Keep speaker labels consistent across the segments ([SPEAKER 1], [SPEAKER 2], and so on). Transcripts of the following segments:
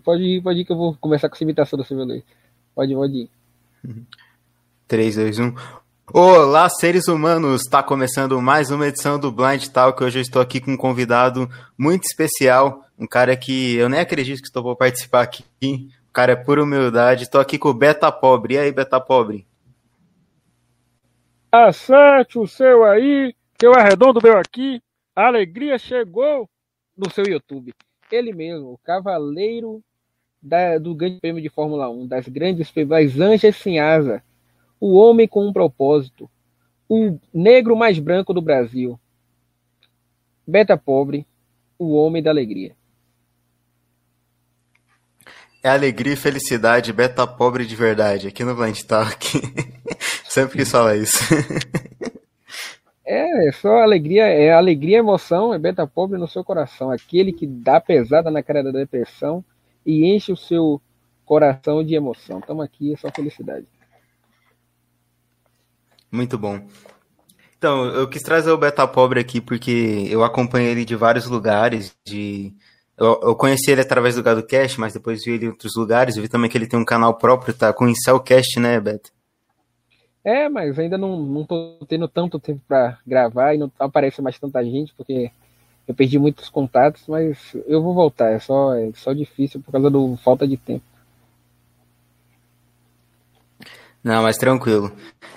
[SPEAKER 1] pode ir, pode ir que eu vou começar com essa imitação do Silvio Luiz. Pode ir, pode ir.
[SPEAKER 2] 3, 2, 1. Olá, seres humanos! Está começando mais uma edição do Blind Talk. Hoje eu estou aqui com um convidado muito especial, um cara que eu nem acredito que estou vou participar aqui. O cara é pura humildade. Estou aqui com o Beta Pobre. E aí, Beta Pobre?
[SPEAKER 1] Acerte o seu aí, que eu arredondo meu aqui. A alegria chegou no seu YouTube. Ele mesmo, o cavaleiro da, do Grande Prêmio de Fórmula 1, das grandes das anjas sem asa, o homem com um propósito, o negro mais branco do Brasil, Beta Pobre, o homem da alegria.
[SPEAKER 2] É alegria e felicidade, beta pobre de verdade, aqui no Blind Talk. Sempre quis falar isso.
[SPEAKER 1] É, é, só alegria, é alegria e emoção, é beta pobre no seu coração. Aquele que dá pesada na cara da depressão e enche o seu coração de emoção. Estamos aqui, é só felicidade.
[SPEAKER 2] Muito bom. Então, eu quis trazer o Beta Pobre aqui porque eu acompanho ele de vários lugares. De... Eu, conheci ele através do GadoCast, mas depois vi ele em outros lugares. Eu vi também que ele tem um canal próprio, tá? Com o Incelcast, né, Beto?
[SPEAKER 1] É, mas ainda não, não tô tendo tanto tempo para gravar e não aparece mais tanta gente, porque eu perdi muitos contatos, mas eu vou voltar, é só, é só difícil por causa do falta de tempo.
[SPEAKER 2] Não, mas tranquilo.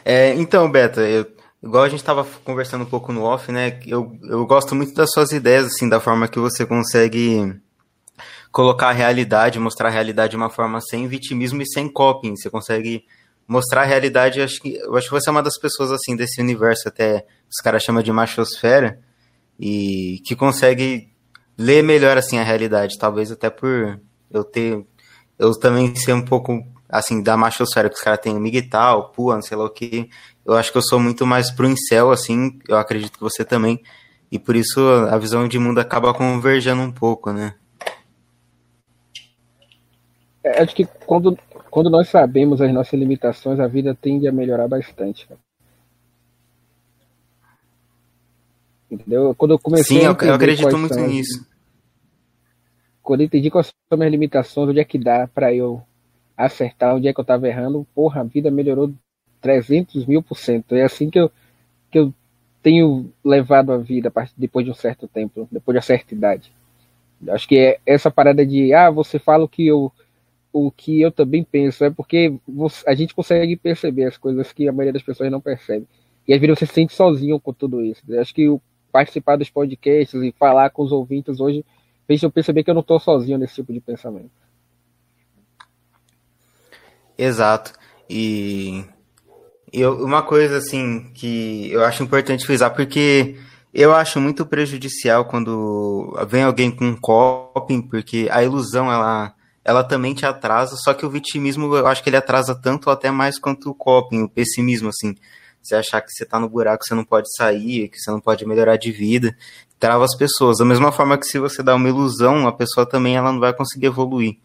[SPEAKER 2] É, então, Beta, eu, igual a gente estava conversando um pouco no off, né? Eu, eu gosto muito das suas ideias, assim, da forma que você consegue colocar a realidade, mostrar a realidade de uma forma sem vitimismo e sem coping. Você consegue mostrar a realidade. Eu acho que, eu acho que você é uma das pessoas assim desse universo, até os caras chamam de machosfera, e que consegue ler melhor assim a realidade. Talvez até por eu ter. Eu também ser um pouco assim da machosfera, que os caras têm Miguel, Pua, não sei lá o que. Eu acho que eu sou muito mais pro incel, assim, eu acredito que você também. E por isso a visão de mundo acaba convergendo um pouco, né?
[SPEAKER 1] É, acho que quando quando nós sabemos as nossas limitações, a vida tende a melhorar bastante. Entendeu? Quando eu comecei
[SPEAKER 2] Sim, eu acredito muito são, nisso.
[SPEAKER 1] Quando eu entendi quais são as minhas limitações, onde é que dá para eu acertar, onde é que eu estava errando, porra, a vida melhorou 300 mil por cento. É assim que eu, que eu tenho levado a vida depois de um certo tempo, depois de uma certa idade. Acho que é essa parada de, ah, você fala o que eu o que eu também penso, é porque a gente consegue perceber as coisas que a maioria das pessoas não percebe. E às vezes você se sente sozinho com tudo isso. Eu acho que o participar dos podcasts e falar com os ouvintes hoje fez eu perceber que eu não estou sozinho nesse tipo de pensamento.
[SPEAKER 2] Exato. E eu, uma coisa assim que eu acho importante frisar, porque eu acho muito prejudicial quando vem alguém com coping, porque a ilusão ela ela também te atrasa, só que o vitimismo eu acho que ele atrasa tanto até mais quanto o coping, o pessimismo, assim. Você achar que você tá no buraco, você não pode sair, que você não pode melhorar de vida, trava as pessoas. Da mesma forma que se você dá uma ilusão, a pessoa também ela não vai conseguir evoluir.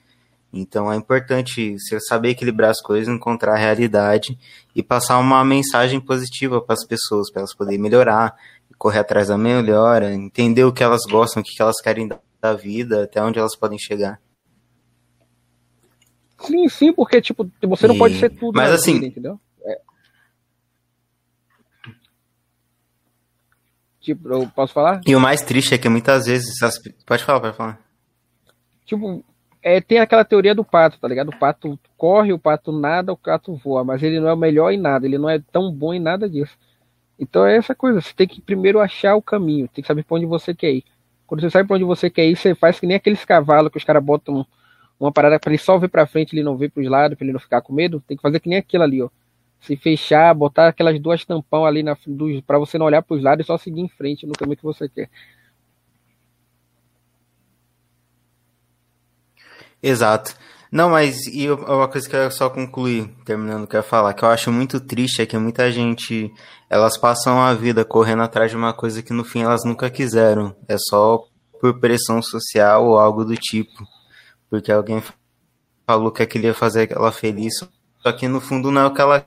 [SPEAKER 2] Então é importante você saber equilibrar as coisas, encontrar a realidade e passar uma mensagem positiva para as pessoas, para elas poderem melhorar, correr atrás da melhora, entender o que elas gostam, o que elas querem da vida, até onde elas podem chegar.
[SPEAKER 1] Sim, sim, porque, tipo, você não pode ser tudo
[SPEAKER 2] Mas assim. Vida, entendeu? É.
[SPEAKER 1] Tipo, eu posso falar?
[SPEAKER 2] E o mais triste é que muitas vezes. As... Pode falar, pode falar.
[SPEAKER 1] Tipo, é, tem aquela teoria do pato, tá ligado? O pato corre, o pato nada, o pato voa, mas ele não é o melhor em nada, ele não é tão bom em nada disso. Então é essa coisa, você tem que primeiro achar o caminho, tem que saber pra onde você quer ir. Quando você sabe pra onde você quer ir, você faz que nem aqueles cavalos que os caras botam uma parada para ele só ver para frente, ele não ver para os lados, para ele não ficar com medo, tem que fazer que nem aquilo ali, ó. Se fechar, botar aquelas duas tampão ali para você não olhar para os lados e só seguir em frente no caminho que você quer.
[SPEAKER 2] Exato. Não, mas e uma coisa que eu só concluir, terminando o que eu ia falar, que eu acho muito triste é que muita gente, elas passam a vida correndo atrás de uma coisa que no fim elas nunca quiseram. É só por pressão social ou algo do tipo porque alguém falou que aquilo ia fazer ela feliz, só que no fundo não é o que ela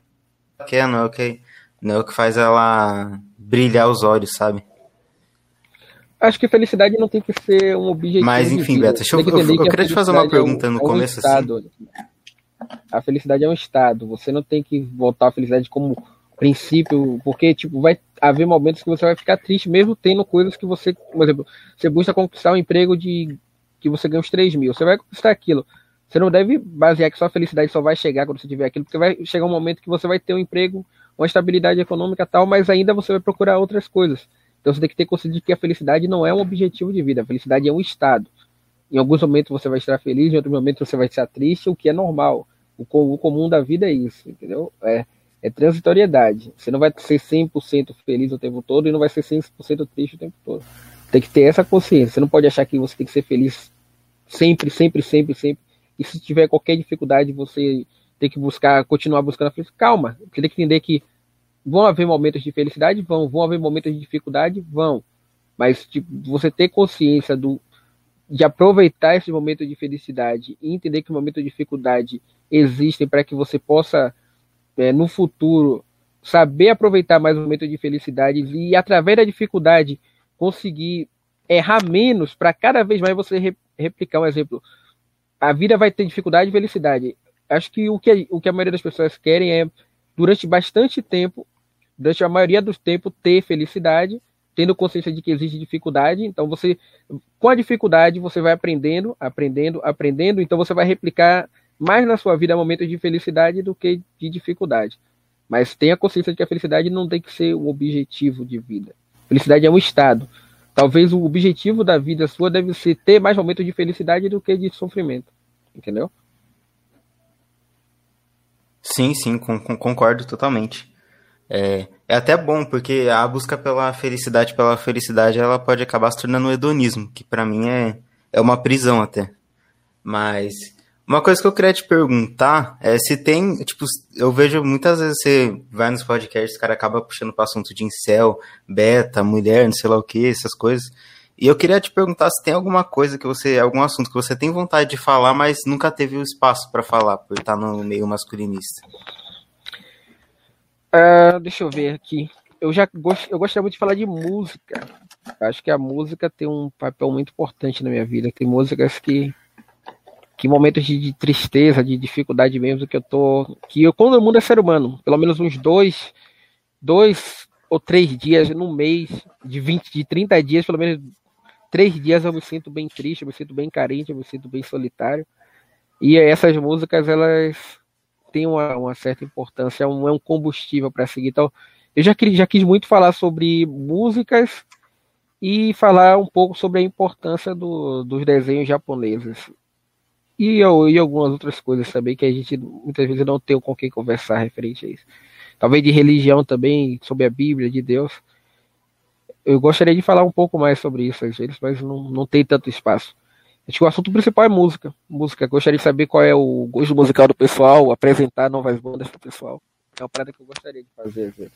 [SPEAKER 2] quer, não é o que, não é o que faz ela brilhar os olhos, sabe?
[SPEAKER 1] Acho que felicidade não tem que ser um objetivo.
[SPEAKER 2] Mas enfim, Beto, deixa eu, eu, eu, eu queria te fazer uma pergunta é um, no é um começo assim. estado. assim.
[SPEAKER 1] A felicidade é um estado. Você não tem que voltar a felicidade como princípio, porque tipo vai haver momentos que você vai ficar triste mesmo tendo coisas que você, por exemplo, você busca conquistar um emprego de que você ganha uns 3 mil, você vai conquistar aquilo. Você não deve basear que sua felicidade só vai chegar quando você tiver aquilo, porque vai chegar um momento que você vai ter um emprego, uma estabilidade econômica tal, mas ainda você vai procurar outras coisas. Então você tem que ter consciência de que a felicidade não é um objetivo de vida, a felicidade é um estado. Em alguns momentos você vai estar feliz, em outros momentos você vai estar triste, o que é normal. O, comum da vida é isso, entendeu? É, é transitoriedade. Você não vai ser 100% feliz o tempo todo e não vai ser 100% triste o tempo todo. Tem que ter essa consciência. Você não pode achar que você tem que ser feliz sempre, sempre, sempre, sempre. E se tiver qualquer dificuldade, você tem que buscar, continuar buscando a felicidade. Calma, você tem que entender que Vão haver momentos de felicidade? Vão. Vão haver momentos de dificuldade? Vão. Mas tipo, você ter consciência do, de aproveitar esse momento de felicidade e entender que o momento de dificuldade existem para que você possa, é, no futuro, saber aproveitar mais o momento de felicidade e, através da dificuldade, conseguir errar menos para cada vez mais você re replicar um exemplo. A vida vai ter dificuldade e felicidade. Acho que o que, o que a maioria das pessoas querem é, durante bastante tempo, durante a maioria do tempo, ter felicidade, tendo consciência de que existe dificuldade. Então, você, com a dificuldade, você vai aprendendo, aprendendo, aprendendo. Então, você vai replicar mais na sua vida momentos de felicidade do que de dificuldade. Mas tenha consciência de que a felicidade não tem que ser o objetivo de vida. Felicidade é um estado. Talvez o objetivo da vida sua deve ser ter mais momentos de felicidade do que de sofrimento. Entendeu?
[SPEAKER 2] Sim, sim, concordo totalmente. É, é até bom, porque a busca pela felicidade, pela felicidade, ela pode acabar se tornando um hedonismo, que para mim é, é uma prisão até. Mas uma coisa que eu queria te perguntar é se tem, tipo, eu vejo muitas vezes você vai nos podcasts, o cara acaba puxando para assunto de incel, beta, mulher, não sei lá o que, essas coisas. E eu queria te perguntar se tem alguma coisa que você, algum assunto que você tem vontade de falar, mas nunca teve o espaço para falar, por estar no meio masculinista.
[SPEAKER 1] Uh, deixa eu ver aqui. Eu já gost, eu gostaria muito de falar de música. Acho que a música tem um papel muito importante na minha vida. Tem músicas que que momentos de, de, tristeza, de dificuldade mesmo que eu tô, que eu quando o mundo é ser humano, pelo menos uns dois, dois ou três dias no mês, de 20, de 30 dias, pelo menos três dias eu me sinto bem triste, eu me sinto bem carente, eu me sinto bem solitário. E essas músicas, elas tem uma, uma certa importância, é um, é um combustível para seguir. Então, eu já, já quis muito falar sobre músicas e falar um pouco sobre a importância do, dos desenhos japoneses. E, e algumas outras coisas também que a gente muitas vezes não tem com quem conversar referente a isso. Talvez de religião também, sobre a Bíblia, de Deus. Eu gostaria de falar um pouco mais sobre isso às vezes, mas não, não tem tanto espaço. Acho que o assunto principal é música. Música. Gostaria de saber qual é o gosto musical do pessoal, apresentar novas bandas pro pessoal. É uma parada que eu gostaria de fazer, às vezes.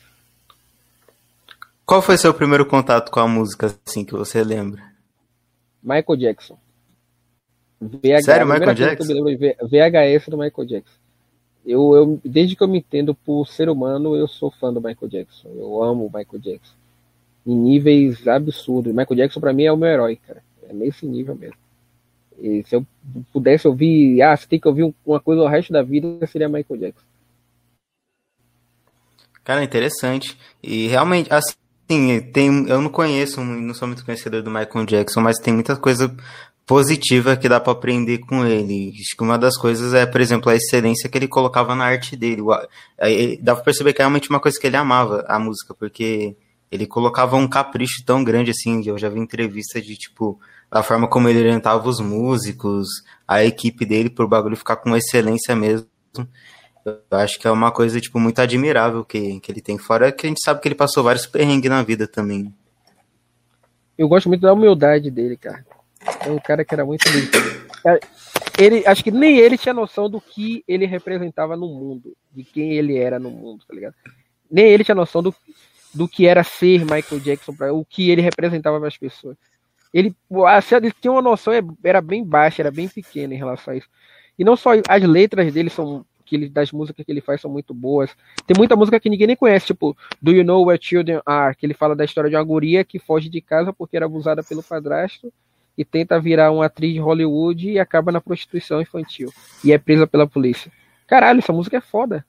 [SPEAKER 2] Qual foi seu primeiro contato com a música, assim, que você lembra?
[SPEAKER 1] Michael Jackson.
[SPEAKER 2] VH, Sério, Michael Jackson?
[SPEAKER 1] VHS do Michael Jackson. Eu, eu, desde que eu me entendo por ser humano, eu sou fã do Michael Jackson. Eu amo o Michael Jackson. Em níveis absurdos. Michael Jackson, pra mim, é o meu herói, cara. É nesse nível mesmo. E se eu pudesse ouvir, ah, você tem que ouvir uma coisa o resto da vida, seria Michael Jackson.
[SPEAKER 2] Cara, interessante. E realmente, assim, tem, eu não conheço, não sou muito conhecedor do Michael Jackson, mas tem muita coisa positiva que dá para aprender com ele. Acho que uma das coisas é, por exemplo, a excelência que ele colocava na arte dele. Dá pra perceber que é realmente uma coisa que ele amava, a música, porque ele colocava um capricho tão grande assim. Eu já vi entrevista de tipo a forma como ele orientava os músicos, a equipe dele, por bagulho ficar com excelência mesmo. Eu acho que é uma coisa, tipo, muito admirável que, que ele tem. Fora que a gente sabe que ele passou vários perrengues na vida também.
[SPEAKER 1] Eu gosto muito da humildade dele, cara. É um cara que era muito é, Ele, acho que nem ele tinha noção do que ele representava no mundo, de quem ele era no mundo, tá ligado? Nem ele tinha noção do, do que era ser Michael Jackson, pra, o que ele representava para as pessoas. Ele, ele tinha uma noção, é, era bem baixa, era bem pequena em relação a isso. E não só as letras dele são que ele, das músicas que ele faz são muito boas. Tem muita música que ninguém nem conhece, tipo Do You Know Where Children Are, que ele fala da história de uma guria que foge de casa porque era abusada pelo padrasto e tenta virar uma atriz de Hollywood e acaba na prostituição infantil e é presa pela polícia. Caralho, essa música é foda.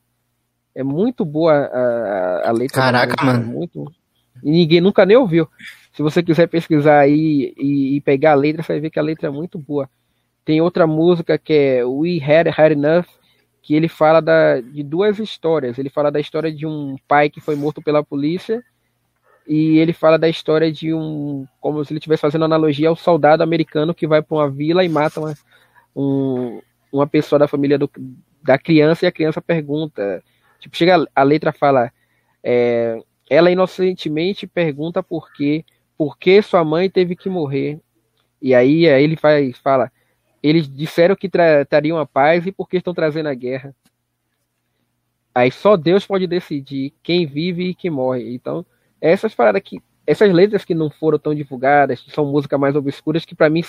[SPEAKER 1] É muito boa a, a letra.
[SPEAKER 2] Caraca, mano. É
[SPEAKER 1] muito... E ninguém nunca nem ouviu. Se você quiser pesquisar aí e, e, pegar a letra, você vai ver que a letra é muito boa. Tem outra música que é We Had Had Enough, que ele fala da, de duas histórias. Ele fala da história de um pai que foi morto pela polícia e ele fala da história de um, como se ele estivesse fazendo analogia ao soldado americano que vai para uma vila e mata uma, um, uma pessoa da família do, da criança e a criança pergunta, tipo, chega a letra fala, é, ela inocentemente pergunta por quê, por que sua mãe teve que morrer. E aí, aí ele faz, fala, eles disseram que tratariam a paz e por que estão trazendo a guerra. Aí só Deus pode decidir quem vive e quem morre. Então, essas paradas que essas letras que não foram tão divulgadas, que são músicas mais obscuras, que para mim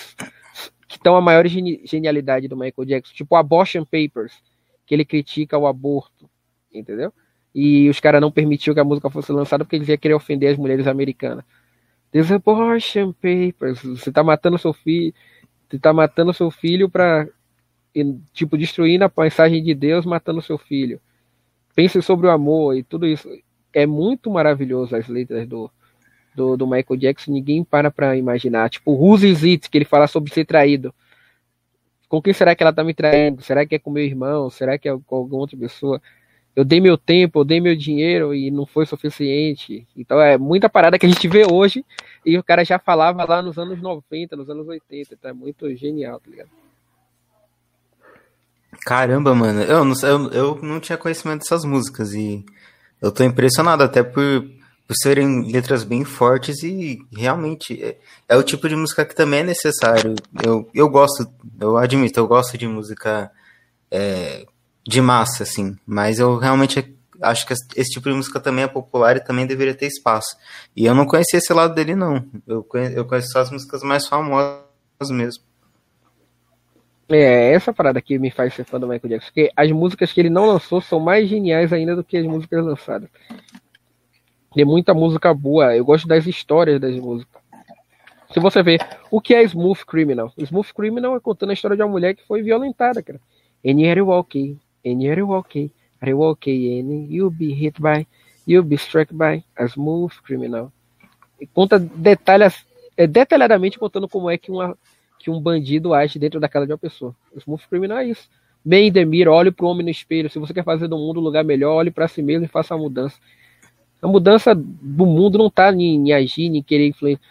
[SPEAKER 1] que estão a maior genialidade do Michael Jackson, tipo Abortion Papers, que ele critica o aborto, entendeu? E os caras não permitiam que a música fosse lançada porque eles iam querer ofender as mulheres americanas. There's abortion papers, você tá matando seu filho, você tá matando seu filho para tipo destruindo a mensagem de Deus, matando seu filho. Pense sobre o amor e tudo isso é muito maravilhoso as letras do, do, do Michael Jackson, ninguém para pra imaginar. Tipo, Who's Is It, que ele fala sobre ser traído. Com quem será que ela tá me traindo? Será que é com meu irmão? Será que é com alguma outra pessoa? Eu dei meu tempo, eu dei meu dinheiro e não foi suficiente. Então é muita parada que a gente vê hoje e o cara já falava lá nos anos 90, nos anos 80. Então é muito genial, tá ligado?
[SPEAKER 2] Caramba, mano, eu não, eu, eu não tinha conhecimento dessas músicas e eu tô impressionado até por, por serem letras bem fortes e realmente é, é, o tipo de música que também é necessário. Eu, eu gosto, eu admito, eu gosto de música é, de massa, assim, mas eu realmente acho que esse tipo de música também é popular e também deveria ter espaço. E eu não conhecia esse lado dele, não. Eu conheço, eu conheço só as músicas mais famosas mesmo.
[SPEAKER 1] É, essa parada que me faz ser fã do Michael Jackson. Porque as músicas que ele não lançou são mais geniais ainda do que as músicas lançadas. Tem muita música boa. Eu gosto das histórias das músicas. Se você ver, o que é Smooth Criminal? Smooth Criminal é contando a história de uma mulher que foi violentada, cara. And you're okay, and you're okay, are you and you'll be hit by, you'll be struck by a smooth criminal. E conta detalhes, é, detalhadamente contando como é que uma que um bandido age dentro da casa de uma pessoa. O smooth criminal é isso. Bem, Demir, olhe para o homem no espelho. Se você quer fazer do mundo um lugar melhor, olhe para si mesmo e faça a mudança. A mudança do mundo não está em, em, agir, em querer influenciar.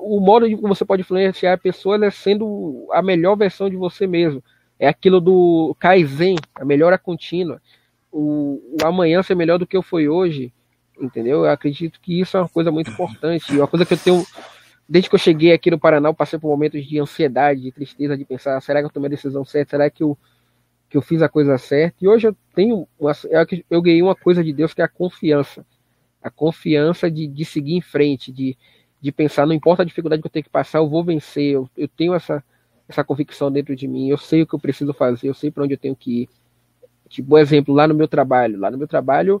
[SPEAKER 1] O modo de você pode influenciar a pessoa é sendo a melhor versão de você mesmo. É aquilo do Kaizen, a melhora contínua. O, o amanhã ser melhor do que eu fui hoje. Entendeu? Eu acredito que isso é uma coisa muito importante. Uma coisa que eu tenho desde que eu cheguei aqui no Paraná, eu passei por momentos de ansiedade, de tristeza, de pensar, será que eu tomei a decisão certa? Será que eu, que eu fiz a coisa certa? E hoje eu tenho, uma, eu ganhei uma coisa de Deus que é a confiança. A confiança de, de seguir em frente, de, de pensar, não importa a dificuldade que eu tenho que passar, eu vou vencer. Eu, eu tenho essa, essa convicção dentro de mim, eu sei o que eu preciso fazer, eu sei para onde eu tenho que ir. Tipo, exemplo, lá no meu trabalho. Lá no meu trabalho,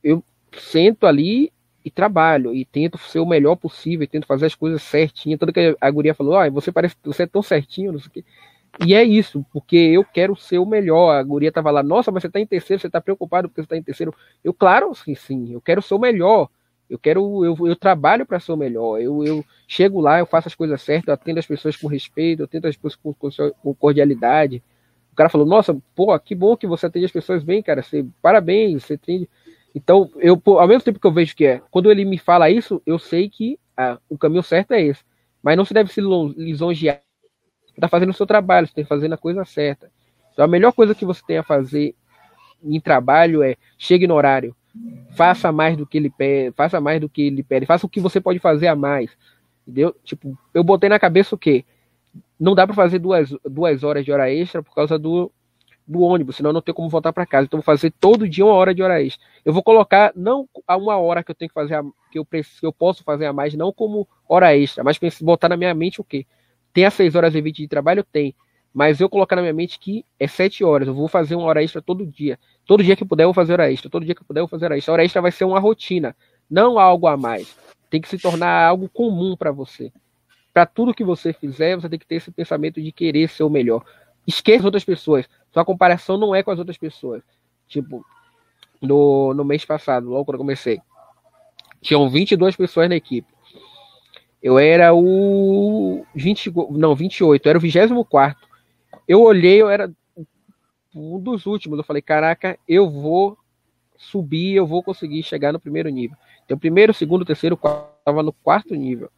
[SPEAKER 1] eu sento ali e trabalho e tento ser o melhor possível, e tento fazer as coisas certinho. Tanto que a guria falou: ah, você parece você é tão certinho, não sei o quê. E é isso, porque eu quero ser o melhor. A guria tava lá, nossa, mas você tá em terceiro, você tá preocupado porque você tá em terceiro. Eu, claro, sim, sim, eu quero ser o melhor. Eu quero, eu, eu trabalho para ser o melhor. Eu, eu chego lá, eu faço as coisas certas, eu atendo as pessoas com respeito, eu atendo as pessoas com, com, com cordialidade. O cara falou, nossa, pô, que bom que você atende as pessoas bem, cara. Você, parabéns, você atende então, eu, ao mesmo tempo que eu vejo que é, quando ele me fala isso, eu sei que ah, o caminho certo é esse. Mas não se deve se lisonjear. Você está fazendo o seu trabalho, você está fazendo a coisa certa. Então, a melhor coisa que você tem a fazer em trabalho é chegue no horário. Faça mais do que ele pede, faça mais do que ele pede, faça o que você pode fazer a mais. Entendeu? Tipo, eu botei na cabeça o quê? Não dá para fazer duas, duas horas de hora extra por causa do, do ônibus, senão eu não tenho como voltar para casa. Então, vou fazer todo dia uma hora de hora extra. Eu vou colocar não a uma hora que eu tenho que fazer, a, que, eu, que eu posso fazer a mais, não como hora extra, mas botar na minha mente o quê? Tem as 6 horas e 20 de trabalho? Tem. mas eu colocar na minha mente que é sete horas, eu vou fazer uma hora extra todo dia. Todo dia que puder eu vou fazer hora extra, todo dia que puder eu vou fazer hora extra. A hora extra vai ser uma rotina, não algo a mais. Tem que se tornar algo comum para você. Para tudo que você fizer, você tem que ter esse pensamento de querer ser o melhor. Esqueça as outras pessoas. Sua comparação não é com as outras pessoas. Tipo, no, no mês passado, logo quando eu comecei, tinham 22 pessoas na equipe. Eu era o 20, não, 28, eu era o 24. Eu olhei, eu era um dos últimos. Eu falei, caraca, eu vou subir, eu vou conseguir chegar no primeiro nível. Então, primeiro, segundo, terceiro, quarto, estava no quarto nível.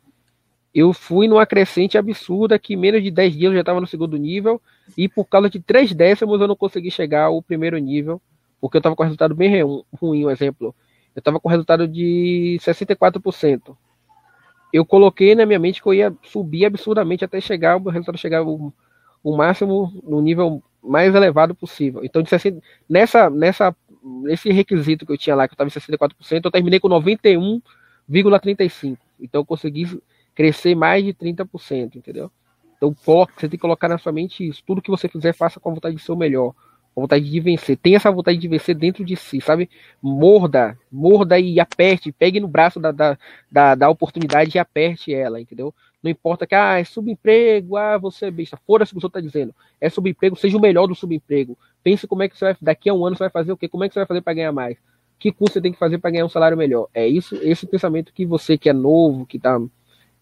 [SPEAKER 1] Eu fui numa crescente absurda que menos de 10 dias eu já estava no segundo nível e por causa de 3 décimos eu não consegui chegar ao primeiro nível, porque eu estava com resultado bem ruim, um exemplo. Eu estava com resultado de 64%. Eu coloquei na minha mente que eu ia subir absurdamente até chegar, o resultado chegar o, o máximo no nível mais elevado possível. Então, de 60, nessa, nessa, nesse requisito que eu tinha lá, que eu estava em 64%, eu terminei com 91,35%. Então, eu consegui crescer mais de 30%, entendeu? Então, você tem que colocar na sua mente isso. Tudo que você fizer, faça com a vontade de ser o melhor. Com a vontade de vencer. Tenha essa vontade de vencer dentro de si, sabe? Morda, morda e aperte. Pegue no braço da, da, da, da oportunidade e aperte ela, entendeu? Não importa que, ah, é subemprego, ah, você é besta. Fora-se o que o senhor está dizendo. É subemprego, seja o melhor do subemprego. Pense como é que você vai, daqui a um ano você vai fazer o quê? Como é que você vai fazer para ganhar mais? Que curso você tem que fazer para ganhar um salário melhor? É isso, esse pensamento que você que é novo, que está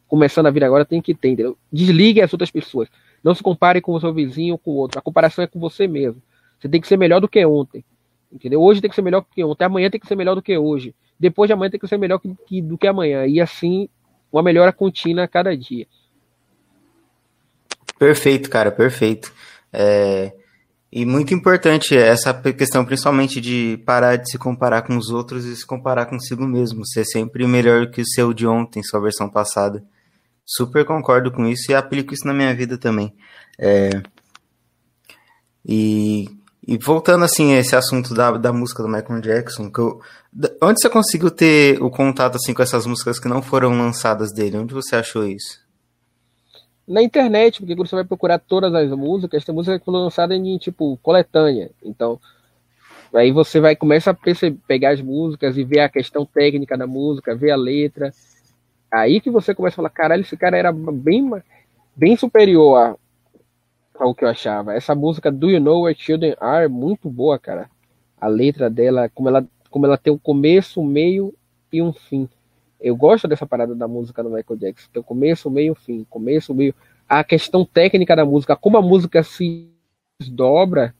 [SPEAKER 1] começando a vida agora tem que ter, entendeu? Desligue as outras pessoas. Não se compare com o seu vizinho ou com o outro. A comparação é com você mesmo. Você tem que ser melhor do que ontem. Entendeu? Hoje tem que ser melhor do que ontem. Amanhã tem que ser melhor do que hoje. Depois de amanhã tem que ser melhor que, que, do que amanhã. E assim, uma melhora contínua a cada dia.
[SPEAKER 2] Perfeito, cara, perfeito. É... E muito importante essa questão, principalmente de parar de se comparar com os outros e se comparar consigo mesmo. Ser sempre melhor que o seu de ontem, sua versão passada. Super concordo com isso e aplico isso na minha vida também. É... E, e, voltando assim a esse assunto da, da música do Michael Jackson, que eu, onde você conseguiu ter o contato assim com essas músicas que não foram lançadas dele? Onde você achou isso?
[SPEAKER 1] Na internet, porque você vai procurar todas as músicas, tem música que foi lançada em tipo coletânea. Então, aí você vai começa a perceber, pegar as músicas e ver a questão técnica da música, ver a letra. Aí que você começa a falar, caralho, esse cara era bem, bem superior ao que eu achava. Essa música Do You Know Where Children Are muito boa, cara. A letra dela, como ela, como ela tem um começo, um meio e um fim. Eu gosto dessa parada da música do Michael Jackson. Tem o começo, o meio, o fim. Começo, o meio. A questão técnica da música, como a música se desdobra,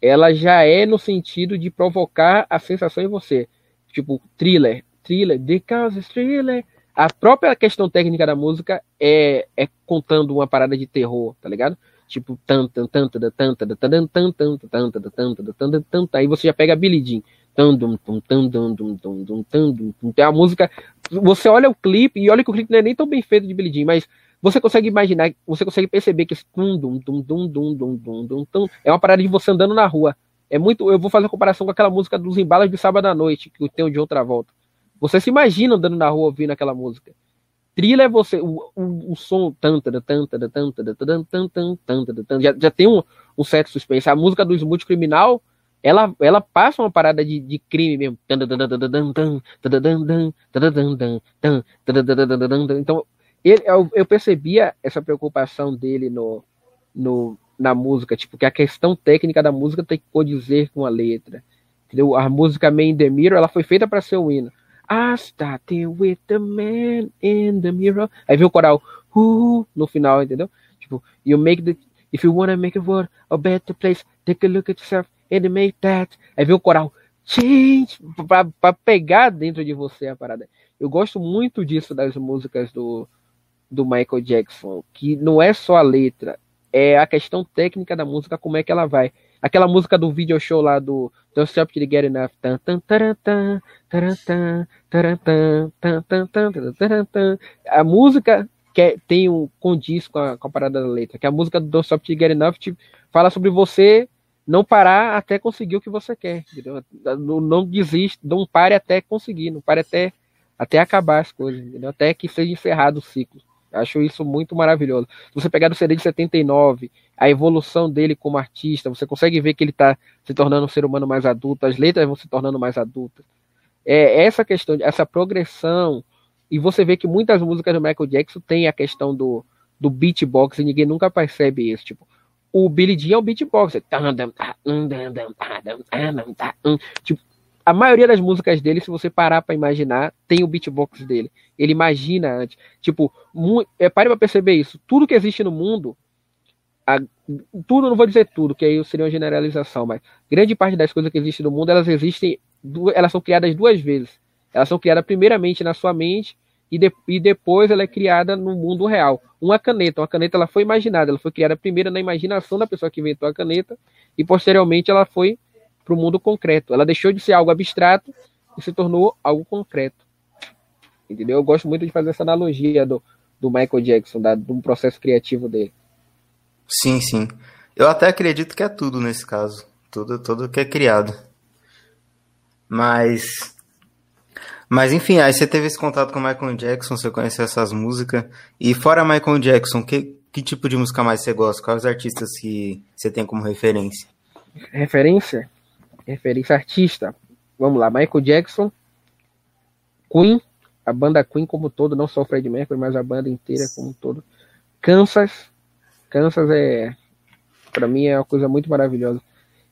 [SPEAKER 1] ela já é no sentido de provocar a sensação em você. Tipo, thriller, thriller, The Cause Thriller, a própria questão técnica da música é, é contando uma parada de terror, tá ligado? Tipo, tan tan tan tan tan tan tan tan tan tan tan tan tan tan aí você já pega a Billie Jean. Tem a música. Você olha o clipe e olha que o clipe não é nem tão bem feito de Billie Jean, mas você consegue imaginar, você consegue perceber que esse dum, dum, dum, dum, dum, dum, dum, é uma parada de você andando na rua. É muito. Eu vou fazer a comparação com aquela música dos embalos de sábado à noite, que tem o de outra volta. Você se imagina andando na rua ouvindo aquela música. Trilha é você, o, o, o som já, já tem um, um certo suspense. A música do Smooth Criminal, ela, ela passa uma parada de, de crime mesmo. Então, ele, eu, eu percebia essa preocupação dele no, no, na música, tipo, que a questão técnica da música tem que condizer com a letra. Entendeu? A música Man the Mirror, ela foi feita para ser o hino. I started with the man in the mirror. Aí vem o coral uh, no final, entendeu? Tipo, you make the. If you wanna make a world a better place, take a look at yourself and make that. Aí vem o coral change pra, pra pegar dentro de você a parada. Eu gosto muito disso das músicas do, do Michael Jackson, que não é só a letra, é a questão técnica da música, como é que ela vai. Aquela música do video show lá do Don't Stop You Get Enough. A música que tem um condiz com a, com a parada da letra, que a música do Don't Stop You Get Enough tipo, fala sobre você não parar até conseguir o que você quer. Entendeu? Não, não desiste, não pare até conseguir, não pare até, até acabar as coisas, entendeu? até que seja encerrado o ciclo. Acho isso muito maravilhoso. Você pegar do CD de 79, a evolução dele como artista, você consegue ver que ele está se tornando um ser humano mais adulto, as letras vão se tornando mais adultas. É essa questão, essa progressão, e você vê que muitas músicas do Michael Jackson tem a questão do, do beatbox e ninguém nunca percebe isso. Tipo, o Billy Jean é o beatbox. Tipo, a maioria das músicas dele, se você parar para imaginar, tem o beatbox dele. Ele imagina antes. Tipo, é, pare para perceber isso. Tudo que existe no mundo a, tudo, não vou dizer tudo, que aí seria uma generalização, mas grande parte das coisas que existem no mundo, elas existem, elas são criadas duas vezes. Elas são criadas primeiramente na sua mente e, de, e depois ela é criada no mundo real. Uma caneta, uma caneta ela foi imaginada, ela foi criada primeiro na imaginação da pessoa que inventou a caneta e posteriormente ela foi para o mundo concreto. Ela deixou de ser algo abstrato e se tornou algo concreto. Entendeu? Eu gosto muito de fazer essa analogia do, do Michael Jackson, da, do processo criativo dele.
[SPEAKER 2] Sim, sim. Eu até acredito que é tudo nesse caso. Tudo, tudo que é criado. Mas. Mas enfim, aí você teve esse contato com o Michael Jackson, você conheceu essas músicas. E fora Michael Jackson, que, que tipo de música mais você gosta? Quais artistas que você tem como referência?
[SPEAKER 1] Referência? Referência artista. Vamos lá, Michael Jackson, Queen, a banda Queen como todo, não só o Fred Mercury, mas a banda inteira como todo. Kansas, Kansas é, para mim, é uma coisa muito maravilhosa.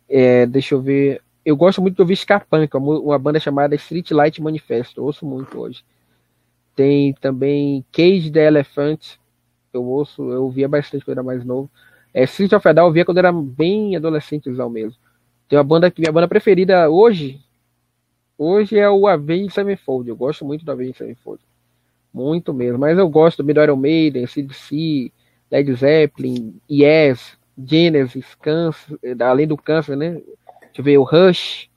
[SPEAKER 1] É, deixa eu ver. Eu gosto muito de ouvir Scarpunk, uma banda chamada Street Light Manifesto. Eu ouço muito hoje. Tem também Cage the Elephant. Eu ouço, eu ouvia bastante quando era mais novo. É, Street of Down eu via quando era bem adolescentezão mesmo. Tem uma banda que minha banda preferida hoje, hoje é o Avenged Sevenfold. Eu gosto muito do Avenged Sevenfold. Muito mesmo. Mas eu gosto do Iron Maiden, CDC, Led Zeppelin, Yes, Genesis, Câncer, além do Câncer, né? Deixa eu ver, o Rush,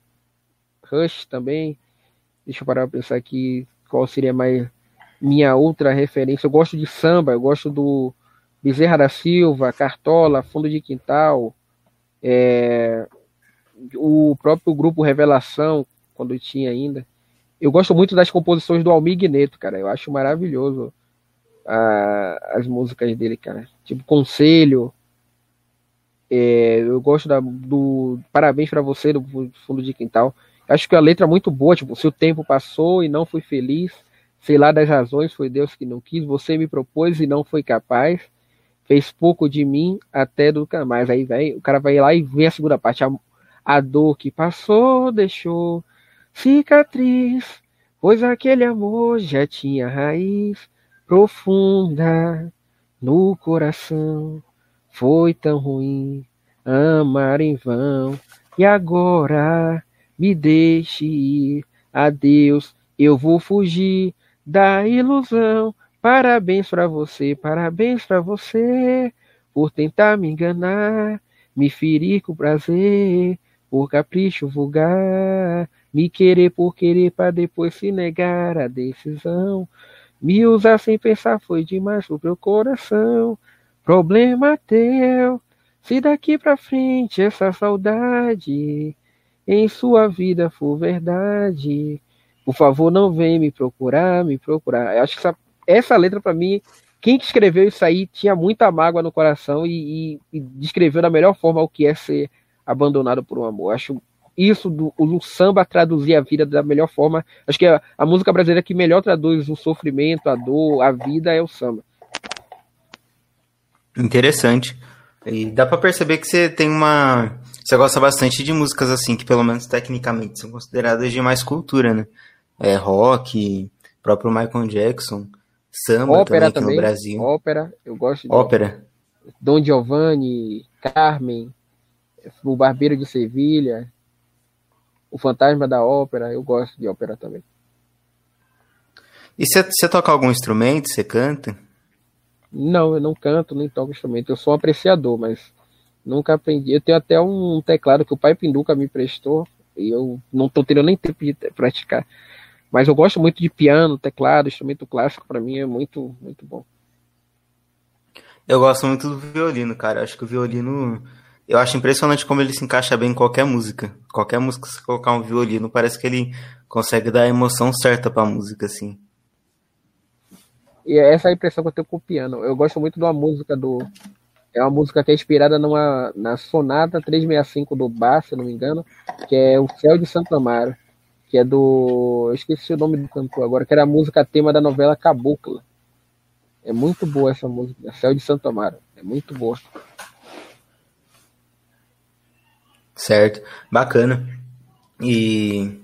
[SPEAKER 1] Rush também. Deixa eu parar pra pensar aqui qual seria mais minha outra referência. Eu gosto de samba, eu gosto do Bezerra da Silva, Cartola, Fundo de Quintal, é, o próprio grupo Revelação, quando tinha ainda. Eu gosto muito das composições do Almir Neto, cara. Eu acho maravilhoso a, as músicas dele, cara. Tipo, Conselho. É, eu gosto da, do Parabéns para você, do Fundo de Quintal. Acho que a letra é muito boa, tipo, se o tempo passou e não fui feliz, sei lá das razões, foi Deus que não quis, você me propôs e não foi capaz, fez pouco de mim até nunca mais. Aí vem, o cara vai lá e vê a segunda parte, a, dor que passou deixou cicatriz, pois aquele amor já tinha raiz profunda no coração. Foi tão ruim amar em vão. E agora me deixe ir. Adeus, eu vou fugir da ilusão. Parabéns para você, parabéns para você por tentar me enganar, me ferir com prazer, por capricho vulgar, me querer por querer para depois se negar a decisão. Me usar sem pensar foi demais pro meu coração. Problema teu. Se daqui pra frente essa saudade em sua vida for verdade, por favor não vem me procurar, me procurar. Eu acho que essa, essa letra para mim, quem escreveu isso aí tinha muita mágoa no coração e, e, e descreveu da melhor forma o que é ser abandonado por um amor. Acho isso do o samba traduzir a vida da melhor forma. Acho que a, a, música brasileira que melhor traduz o sofrimento, a dor, a vida é o samba.
[SPEAKER 2] Interessante. E dá para perceber que você tem uma. Você gosta bastante de músicas assim, que pelo menos tecnicamente são consideradas de mais cultura, né? É rock, próprio Michael Jackson, samba
[SPEAKER 1] ópera
[SPEAKER 2] também, também
[SPEAKER 1] no
[SPEAKER 2] Brasil.
[SPEAKER 1] Ópera, eu gosto de
[SPEAKER 2] ópera.
[SPEAKER 1] Dom Giovanni, Carmen, o Barbeiro de Sevilha, o Fantasma da Ópera, eu gosto de ópera também.
[SPEAKER 2] E você toca algum instrumento? Você canta?
[SPEAKER 1] Não, eu não canto nem toco instrumento. Eu sou um apreciador, mas nunca aprendi. Eu tenho até um teclado que o pai Pinduca me prestou e eu não estou tendo nem tempo de praticar. Mas eu gosto muito de piano, teclado, instrumento clássico, para mim é muito, muito bom.
[SPEAKER 2] Eu gosto muito do violino, cara. Acho que o violino eu acho impressionante como ele se encaixa bem em qualquer música. Qualquer música, se colocar um violino, parece que ele consegue dar a emoção certa pra música, assim.
[SPEAKER 1] E é essa é a impressão que eu tenho com o piano. Eu gosto muito de uma música do. É uma música que é inspirada numa, na Sonata 365 do Bar, se não me engano, que é O Céu de Santo Amaro, que é do. Eu esqueci o nome do cantor agora, que era a música tema da novela Cabocla. É muito boa essa música, Céu de Santo Amaro. É muito boa.
[SPEAKER 2] Certo, bacana. E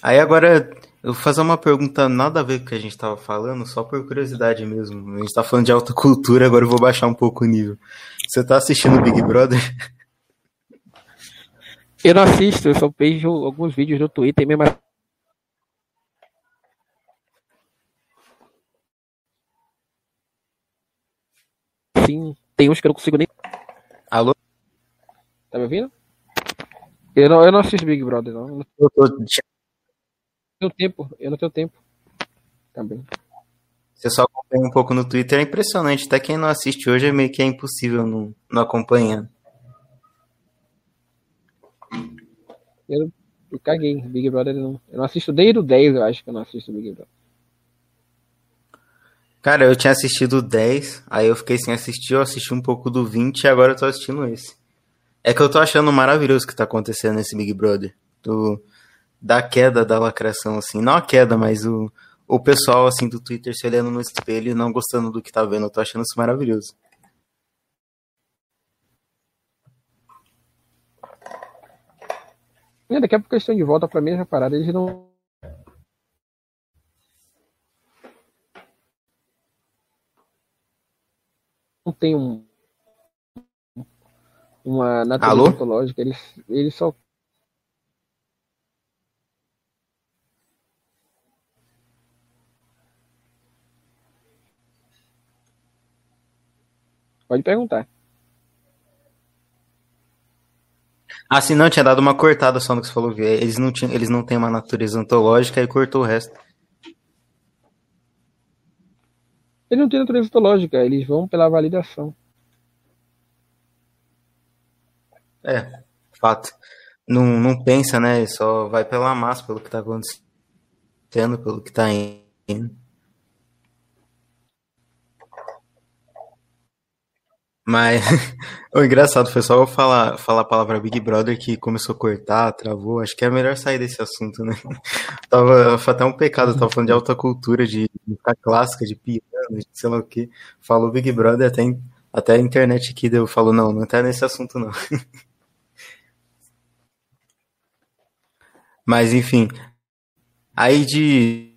[SPEAKER 2] aí agora eu vou fazer uma pergunta nada a ver com o que a gente estava falando, só por curiosidade mesmo. A gente está falando de alta cultura, agora eu vou baixar um pouco o nível. Você está assistindo Big Brother?
[SPEAKER 1] Eu não assisto, eu só vejo alguns vídeos no Twitter mesmo. Sim, tem uns que eu não consigo nem.
[SPEAKER 2] Alô?
[SPEAKER 1] Tá me ouvindo? Eu não, eu não assisto Big Brother, não. Eu tô tenho tempo, eu não tenho tempo. Também.
[SPEAKER 2] Você só acompanha um pouco no Twitter, é impressionante. Até quem não assiste hoje é meio que é impossível não, não acompanhar.
[SPEAKER 1] Eu, eu caguei, Big Brother não. Eu não assisto desde o 10, eu acho que eu não assisto Big Brother.
[SPEAKER 2] Cara, eu tinha assistido o 10, aí eu fiquei sem assistir, eu assisti um pouco do 20 e agora eu tô assistindo esse. É que eu tô achando maravilhoso o que tá acontecendo nesse Big Brother. Do, da queda da lacração, assim. Não a queda, mas o, o pessoal, assim, do Twitter se olhando no espelho e não gostando do que tá vendo. Eu tô achando isso maravilhoso.
[SPEAKER 1] É, daqui a pouco eles estão de volta pra mesma parada. Eles não. Não tem um. Uma natureza
[SPEAKER 2] Alô?
[SPEAKER 1] ontológica. Eles, eles só Pode perguntar.
[SPEAKER 2] Ah, sim, não, tinha dado uma cortada só no que você falou. Eles não, tinham, eles não têm uma natureza ontológica e cortou o resto.
[SPEAKER 1] Eles não têm natureza ontológica, eles vão pela validação.
[SPEAKER 2] É, fato. Não, não pensa, né? Só vai pela massa, pelo que tá acontecendo, pelo que tá indo. Mas o engraçado foi só eu falar, falar a palavra Big Brother que começou a cortar, travou. Acho que é melhor sair desse assunto, né? Tava, foi até um pecado, tava falando de alta cultura, de música clássica, de piano, de sei lá o que. Falou Big Brother, até, até a internet aqui deu, falou, não, não tá nesse assunto não. Mas enfim. Aí de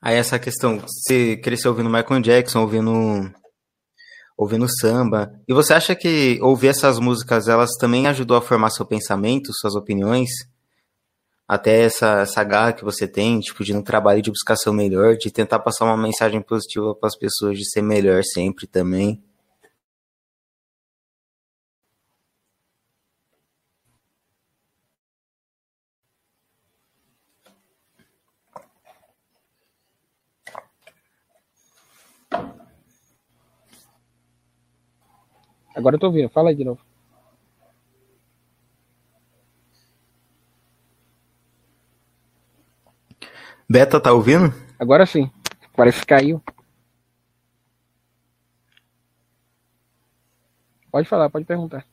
[SPEAKER 2] Aí essa questão, você cresceu ouvindo Michael Jackson, ouvindo ouvindo samba, e você acha que ouvir essas músicas, elas também ajudou a formar seu pensamento, suas opiniões? Até essa, essa garra que você tem, tipo, de no trabalho de buscar ser melhor, de tentar passar uma mensagem positiva para as pessoas, de ser melhor sempre também.
[SPEAKER 1] Agora eu tô ouvindo, fala aí de novo.
[SPEAKER 2] Beta, tá ouvindo?
[SPEAKER 1] Agora sim. Parece que caiu. Pode falar, pode perguntar.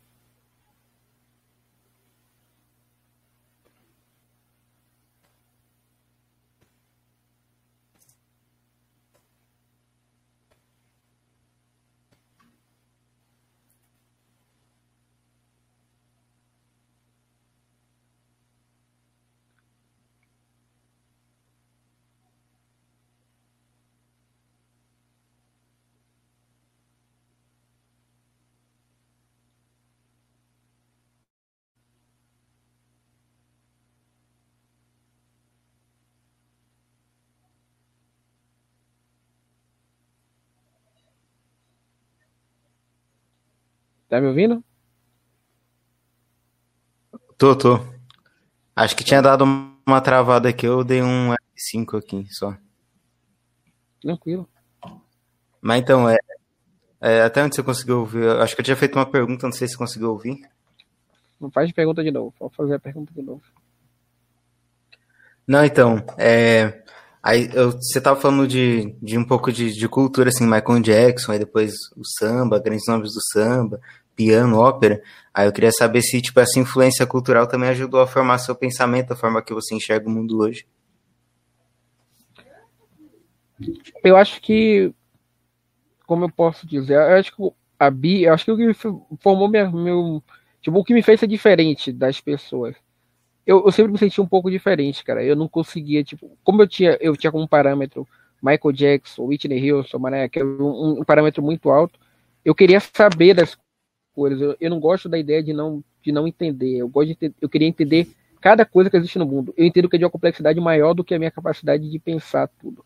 [SPEAKER 1] Tá me ouvindo?
[SPEAKER 2] Tô, tô. Acho que tinha dado uma travada aqui, eu dei um F5 aqui só.
[SPEAKER 1] Tranquilo.
[SPEAKER 2] Mas então, é, é, até onde você conseguiu ouvir? Acho que eu tinha feito uma pergunta, não sei se você conseguiu ouvir.
[SPEAKER 1] Não faz pergunta de novo, pode fazer a pergunta de novo.
[SPEAKER 2] Não, então, é, Aí eu, você tava falando de, de um pouco de, de cultura, assim, Michael Jackson, aí depois o samba, grandes nomes do samba, piano, ópera. Aí eu queria saber se, tipo, essa influência cultural também ajudou a formar seu pensamento, a forma que você enxerga o mundo hoje.
[SPEAKER 1] Eu acho que, como eu posso dizer, eu acho que a Bi, acho que o que formou minha, meu, tipo, o que me fez ser diferente das pessoas eu, eu sempre me senti um pouco diferente, cara. Eu não conseguia, tipo, como eu tinha, eu tinha como parâmetro Michael Jackson, Whitney Houston, Mariah é um, um, parâmetro muito alto, eu queria saber das coisas. Eu, eu, não gosto da ideia de não, de não entender. Eu gosto de eu queria entender cada coisa que existe no mundo. Eu entendo que é de uma complexidade maior do que a minha capacidade de pensar tudo.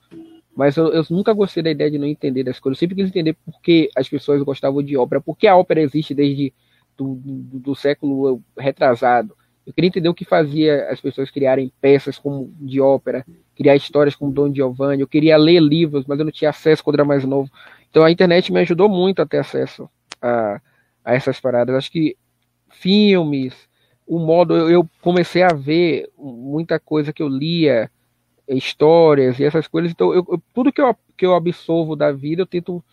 [SPEAKER 1] Mas eu, eu nunca gostei da ideia de não entender das coisas. Eu sempre quis entender por que as pessoas gostavam de ópera, por que a ópera existe desde do, do, do século retrasado eu queria entender o que fazia as pessoas criarem peças como de ópera, criar histórias como Don Giovanni. Eu queria ler livros, mas eu não tinha acesso quando era mais novo. Então a internet me ajudou muito a ter acesso a, a essas paradas. Acho que filmes, o modo eu comecei a ver muita coisa que eu lia, histórias e essas coisas. Então eu, eu, tudo que eu, que eu absorvo da vida eu tento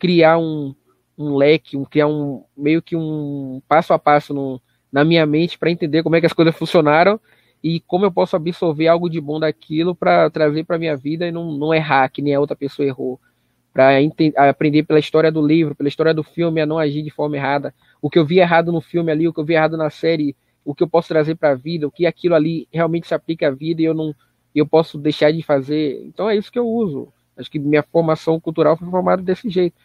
[SPEAKER 1] criar um, um leque, um, criar um meio que um passo a passo no, na minha mente para entender como é que as coisas funcionaram e como eu posso absorver algo de bom daquilo para trazer para minha vida e não, não errar que nem a outra pessoa errou. Para aprender pela história do livro, pela história do filme, a não agir de forma errada. O que eu vi errado no filme ali, o que eu vi errado na série, o que eu posso trazer para a vida, o que aquilo ali realmente se aplica à vida e eu não eu posso deixar de fazer. Então é isso que eu uso. Acho que minha formação cultural foi formada desse jeito.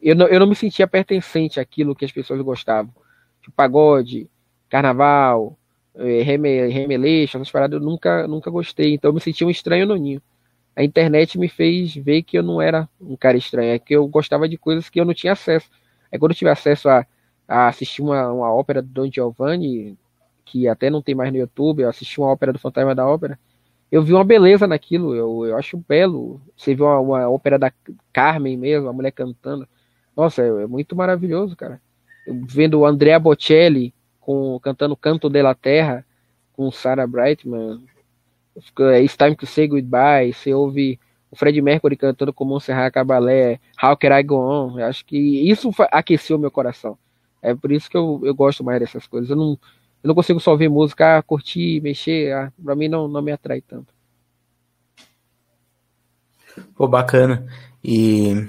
[SPEAKER 1] Eu não, eu não me sentia pertencente àquilo que as pessoas gostavam. Tipo, pagode, carnaval, é, remeleixo, essas paradas eu nunca, nunca gostei. Então eu me sentia um estranho no ninho. A internet me fez ver que eu não era um cara estranho, é que eu gostava de coisas que eu não tinha acesso. Aí quando eu tive acesso a, a assistir uma, uma ópera do Don Giovanni, que até não tem mais no YouTube, eu assisti uma ópera do Fantasma da Ópera, eu vi uma beleza naquilo, eu, eu acho belo. Você viu uma, uma ópera da Carmen mesmo, a mulher cantando. Nossa, é, é muito maravilhoso, cara. Eu, vendo o Andrea Bocelli com cantando Canto la Terra com Sarah Brightman. It's Time to Say Goodbye. Você ouve o Fred Mercury cantando com Montserrat Caballé, How Can I Go On. Eu acho que isso aqueceu meu coração. É por isso que eu, eu gosto mais dessas coisas. Eu não, eu não consigo só ouvir música, ah, curtir, mexer. Ah, pra mim não, não me atrai tanto.
[SPEAKER 2] Pô, bacana. E.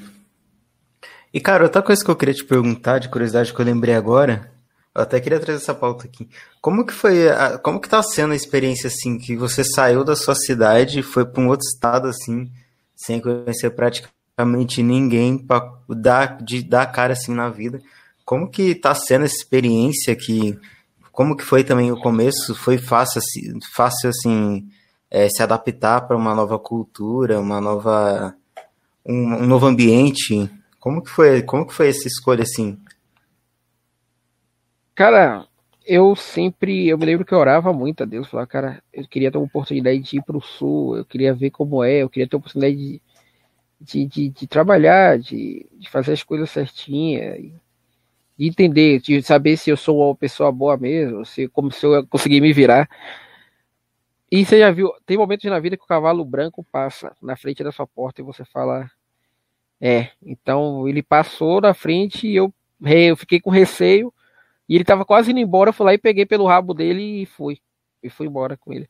[SPEAKER 2] E, cara, outra coisa que eu queria te perguntar, de curiosidade que eu lembrei agora, eu até queria trazer essa pauta aqui. Como que foi, a, como que tá sendo a experiência assim que você saiu da sua cidade e foi para um outro estado assim, sem conhecer praticamente ninguém para dar de dar cara assim na vida? Como que tá sendo essa experiência que como que foi também o começo? Foi fácil assim, fácil assim é, se adaptar para uma nova cultura, uma nova um, um novo ambiente? Como que foi, como que foi essa escolha assim?
[SPEAKER 1] Cara, eu sempre, eu me lembro que eu orava muito a Deus, falava, cara, eu queria ter uma oportunidade de ir para o sul, eu queria ver como é, eu queria ter a oportunidade de, de, de, de trabalhar, de, de, fazer as coisas certinhas, de entender, de saber se eu sou uma pessoa boa mesmo, se como se eu conseguir me virar. E você já viu, tem momentos na vida que o cavalo branco passa na frente da sua porta e você fala, é, então ele passou na frente e eu, eu fiquei com receio e ele tava quase indo embora, eu fui lá e peguei pelo rabo dele e fui. E fui embora com ele.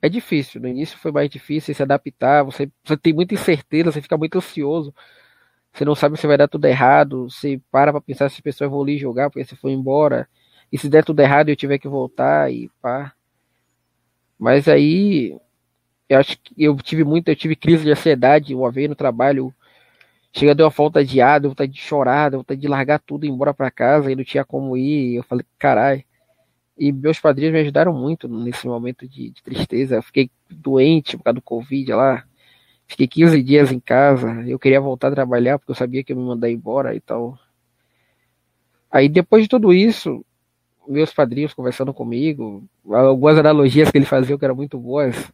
[SPEAKER 1] É difícil, no início foi mais difícil se adaptar, você, você tem muita incerteza, você fica muito ansioso. Você não sabe se vai dar tudo errado, você para pra pensar se a pessoa vai ali jogar porque você foi embora. E se der tudo errado eu tiver que voltar e pá. Mas aí eu acho que eu tive muito, eu tive crise de ansiedade uma vez no trabalho, Chega, deu uma falta de ar, deu vontade de chorar, deu vontade de largar tudo e ir embora para casa e não tinha como ir. Eu falei, caralho. E meus padrinhos me ajudaram muito nesse momento de, de, tristeza. Eu fiquei doente por causa do Covid lá. Fiquei 15 dias em casa. Eu queria voltar a trabalhar porque eu sabia que eu me mandar embora e tal. Aí depois de tudo isso, meus padrinhos conversando comigo, algumas analogias que ele fazia que eram muito boas,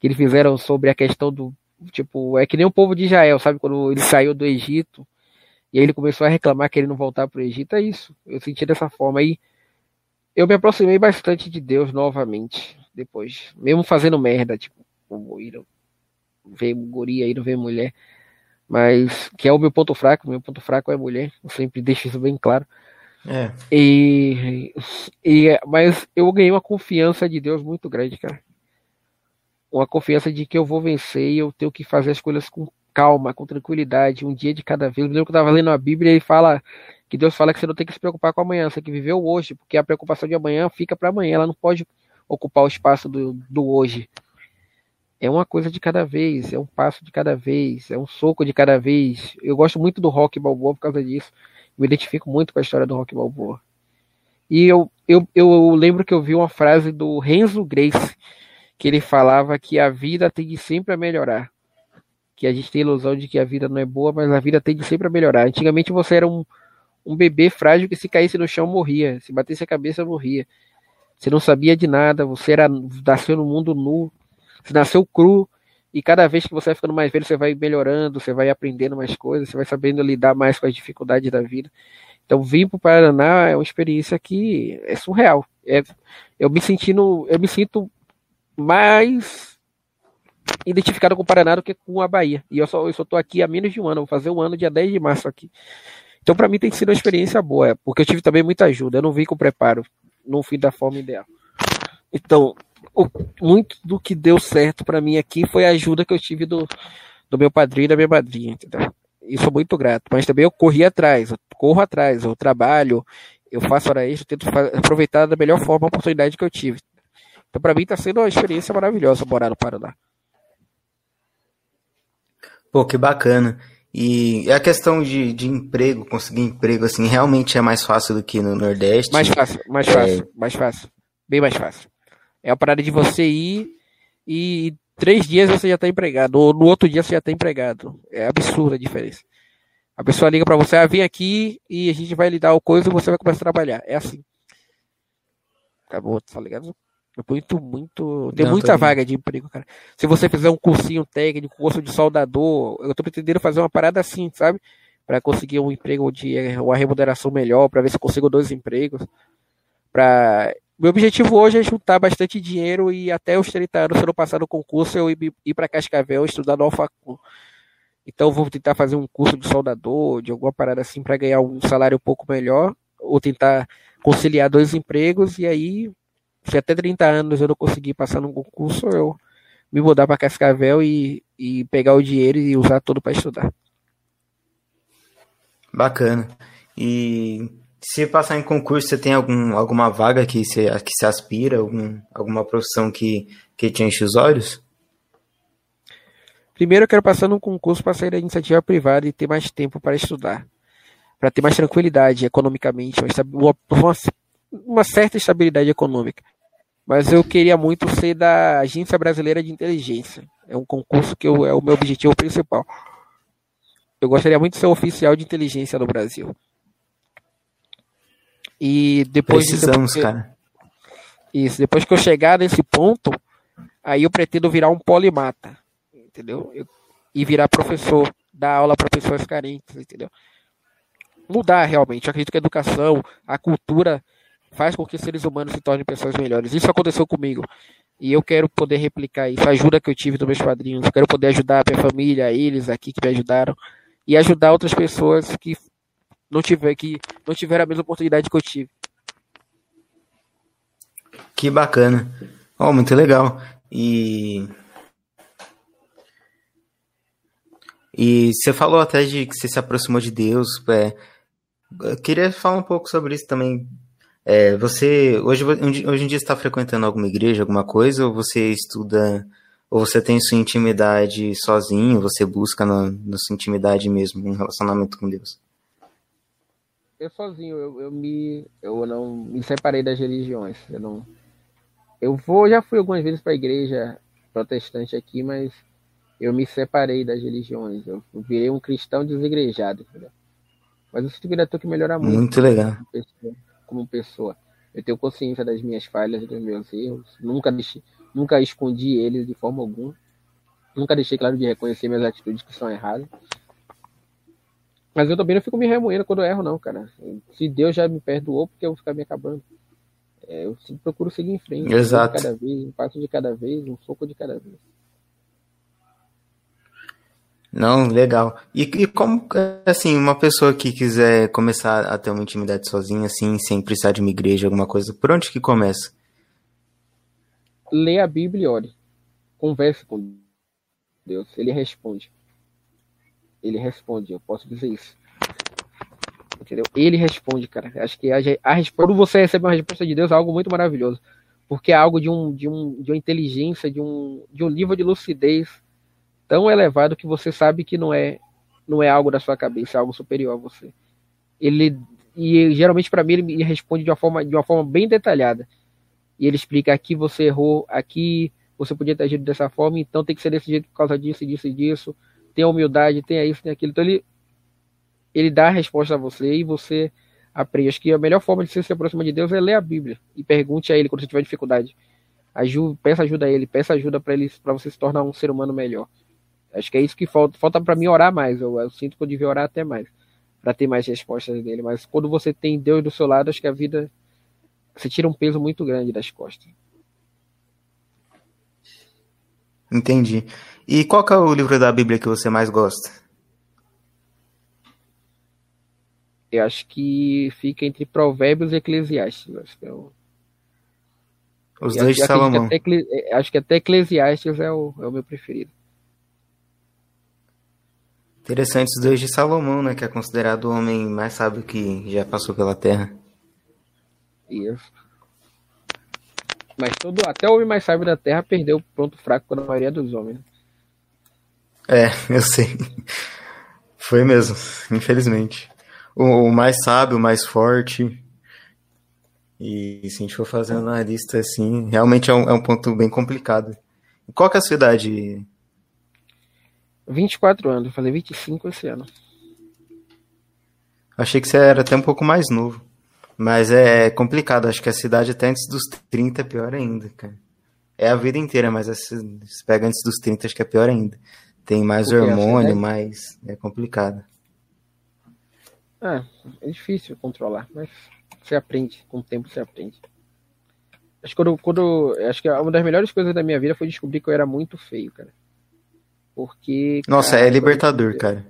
[SPEAKER 1] que eles fizeram sobre a questão do Tipo, é que nem o povo de Israel, sabe? Quando ele saiu do Egito e aí ele começou a reclamar que ele não voltar para o Egito. É isso. Eu senti dessa forma. Aí eu me aproximei bastante de Deus novamente. Depois. Mesmo fazendo merda, tipo, como Irão. ver guria aí, não ver mulher. Mas que é o meu ponto fraco, meu ponto fraco é mulher, eu sempre deixo isso bem claro.
[SPEAKER 2] É.
[SPEAKER 1] E, e mas eu ganhei uma confiança de Deus muito grande, cara. Uma confiança de que eu vou vencer e eu tenho que fazer as coisas com calma, com tranquilidade, um dia de cada vez. Eu lembro que eu estava lendo a Bíblia e fala que Deus fala que você não tem que se preocupar com amanhã, você tem que viver o hoje, porque a preocupação de amanhã fica para amanhã, ela não pode ocupar o espaço do, do hoje. É uma coisa de cada vez, é um passo de cada vez, é um soco de cada vez. Eu gosto muito do rock balboa por causa disso. Me identifico muito com a história do rock balboa. E eu, eu, eu lembro que eu vi uma frase do Renzo Grace, que ele falava que a vida tende sempre a melhorar que a gente tem a ilusão de que a vida não é boa, mas a vida tende sempre a melhorar. Antigamente você era um, um bebê frágil que se caísse no chão morria, se batesse a cabeça morria. Você não sabia de nada, você era nasceu no mundo nu, você nasceu cru e cada vez que você vai ficando mais velho, você vai melhorando, você vai aprendendo mais coisas, você vai sabendo lidar mais com as dificuldades da vida. Então, vir para o Paraná é uma experiência que é surreal. É, eu me sentindo, eu me sinto mais identificado com o Paraná do que com a Bahia. E eu só, eu só aqui há menos de um ano, vou fazer um ano dia 10 de março aqui. Então, para mim, tem sido uma experiência boa, porque eu tive também muita ajuda. Eu não vim com preparo, não fui da forma ideal. Então, o, muito do que deu certo para mim aqui foi a ajuda que eu tive do, do meu padrinho e da minha madrinha, entendeu? E sou muito grato. Mas também eu corri atrás, eu corro atrás, eu trabalho, eu faço hora extra, tento aproveitar da melhor forma a oportunidade que eu tive. Então, para mim, está sendo uma experiência maravilhosa morar no Paraná.
[SPEAKER 2] Pô, que bacana. E a questão de, de emprego, conseguir emprego, assim, realmente é mais fácil do que no Nordeste?
[SPEAKER 1] Mais fácil, mais é. fácil, é... mais fácil. Bem mais fácil. É a parada de você ir e três dias você já está empregado, ou no outro dia você já está empregado. É absurda a diferença. A pessoa liga para você, ah, vem aqui e a gente vai lhe dar o coisa e você vai começar a trabalhar. É assim. Acabou, tá ligado? Muito, muito. Tem Não, muita vaga de emprego, cara. Se você fizer um cursinho técnico, curso de soldador, eu tô pretendendo fazer uma parada assim, sabe? Para conseguir um emprego de uma remuneração melhor, para ver se consigo dois empregos. Pra... Meu objetivo hoje é juntar bastante dinheiro e até os 30 anos, se eu não passar no concurso, eu ir, ir para Cascavel estudar no Alfacom. Então vou tentar fazer um curso de soldador, de alguma parada assim, para ganhar um salário um pouco melhor, ou tentar conciliar dois empregos e aí se até 30 anos eu não conseguir passar num concurso, eu me mudar para Cascavel e, e pegar o dinheiro e usar tudo para estudar.
[SPEAKER 2] Bacana. E se passar em concurso, você tem algum, alguma vaga que você, que se aspira, algum, alguma profissão que, que te enche os olhos?
[SPEAKER 1] Primeiro, eu quero passar num concurso para sair da iniciativa privada e ter mais tempo para estudar. Para ter mais tranquilidade economicamente, uma, uma, uma certa estabilidade econômica. Mas eu queria muito ser da Agência Brasileira de Inteligência. É um concurso que eu, é o meu objetivo principal. Eu gostaria muito de ser oficial de inteligência no Brasil. E depois
[SPEAKER 2] Precisamos, depois, cara.
[SPEAKER 1] Isso, depois que eu chegar nesse ponto, aí eu pretendo virar um polimata, entendeu? Eu, e virar professor, dar aula para pessoas carentes, entendeu? Mudar realmente. Eu acredito que a educação, a cultura faz com que seres humanos se tornem pessoas melhores. Isso aconteceu comigo. E eu quero poder replicar isso, a ajuda que eu tive dos meus padrinhos. Eu quero poder ajudar a minha família, eles aqui que me ajudaram, e ajudar outras pessoas que não, tiver, que não tiveram a mesma oportunidade que eu tive.
[SPEAKER 2] Que bacana. Oh, muito legal. E. E você falou até de que você se aproximou de Deus. É, eu queria falar um pouco sobre isso também. É, você hoje, hoje em dia está frequentando alguma igreja, alguma coisa, ou você estuda, ou você tem sua intimidade sozinho, você busca na, na sua intimidade mesmo, um relacionamento com Deus?
[SPEAKER 1] Eu sozinho, eu, eu me, eu não me separei das religiões. Eu não, eu vou, já fui algumas vezes para a igreja protestante aqui, mas eu me separei das religiões. Eu virei um cristão desigrejado. Mas eu sinto que ainda tenho que melhorar muito.
[SPEAKER 2] Muito legal
[SPEAKER 1] como pessoa. Eu tenho consciência das minhas falhas e dos meus erros. Nunca deixei, nunca escondi eles de forma alguma. Nunca deixei claro de reconhecer minhas atitudes que são erradas. Mas eu também não fico me remoendo quando eu erro, não, cara. Se Deus já me perdoou, porque eu vou ficar me acabando. É, eu procuro seguir em frente.
[SPEAKER 2] Exato.
[SPEAKER 1] Um de cada vez, um passo de cada vez, um soco de cada vez.
[SPEAKER 2] Não, legal. E, e como, assim, uma pessoa que quiser começar a ter uma intimidade sozinha, assim, sem precisar de uma igreja, alguma coisa, por onde que começa?
[SPEAKER 1] Lê a Bíblia e ore. Converse com Deus. Ele responde. Ele responde, eu posso dizer isso. Entendeu? Ele responde, cara. Acho que a, a, quando você recebe uma resposta de Deus é algo muito maravilhoso. Porque é algo de, um, de, um, de uma inteligência, de um, de um nível de lucidez tão elevado que você sabe que não é não é algo da sua cabeça, é algo superior a você. Ele e geralmente para mim ele me responde de uma forma de uma forma bem detalhada. E ele explica aqui você errou, aqui você podia ter agido dessa forma, então tem que ser desse jeito por causa disso, disso e disso. Tenha humildade, tenha isso, tenha aquilo. Então ele ele dá a resposta a você e você aprende. Acho que a melhor forma de você se aproximar de Deus é ler a Bíblia e pergunte a ele quando você tiver dificuldade. Peça ajuda a ele, peça ajuda para ele para você se tornar um ser humano melhor. Acho que é isso que falta. Falta para mim orar mais. Eu, eu, sinto que eu devia orar até mais. para ter mais respostas dele. Mas quando você tem Deus do seu lado, acho que a vida. Você tira um peso muito grande das costas.
[SPEAKER 2] Entendi. E qual é o livro da Bíblia que você mais gosta?
[SPEAKER 1] Eu acho que fica entre Provérbios e Eclesiastes. Acho que é o...
[SPEAKER 2] Os dois de Salomão.
[SPEAKER 1] Até, acho que até Eclesiastes é o, é o meu preferido.
[SPEAKER 2] Interessante os dois de Salomão, né? Que é considerado o homem mais sábio que já passou pela Terra.
[SPEAKER 1] Isso. Mas todo, até o homem mais sábio da Terra perdeu o ponto fraco da maioria dos homens.
[SPEAKER 2] É, eu sei. Foi mesmo, infelizmente. O, o, mais sábio, o mais forte. E se a gente for fazendo uma lista assim, realmente é um, é um ponto bem complicado. Qual que é a sua idade,
[SPEAKER 1] 24 anos, vou fazer 25 esse ano.
[SPEAKER 2] Achei que você era até um pouco mais novo. Mas é complicado, acho que a cidade até antes dos 30 é pior ainda, cara. É a vida inteira, mas se pega antes dos 30, acho que é pior ainda. Tem mais Porque hormônio, mais. É complicado.
[SPEAKER 1] Ah, é difícil controlar, mas você aprende, com o tempo você aprende. Acho que, quando, quando, acho que uma das melhores coisas da minha vida foi descobrir que eu era muito feio, cara. Porque.
[SPEAKER 2] Nossa, cara, é libertador, cara.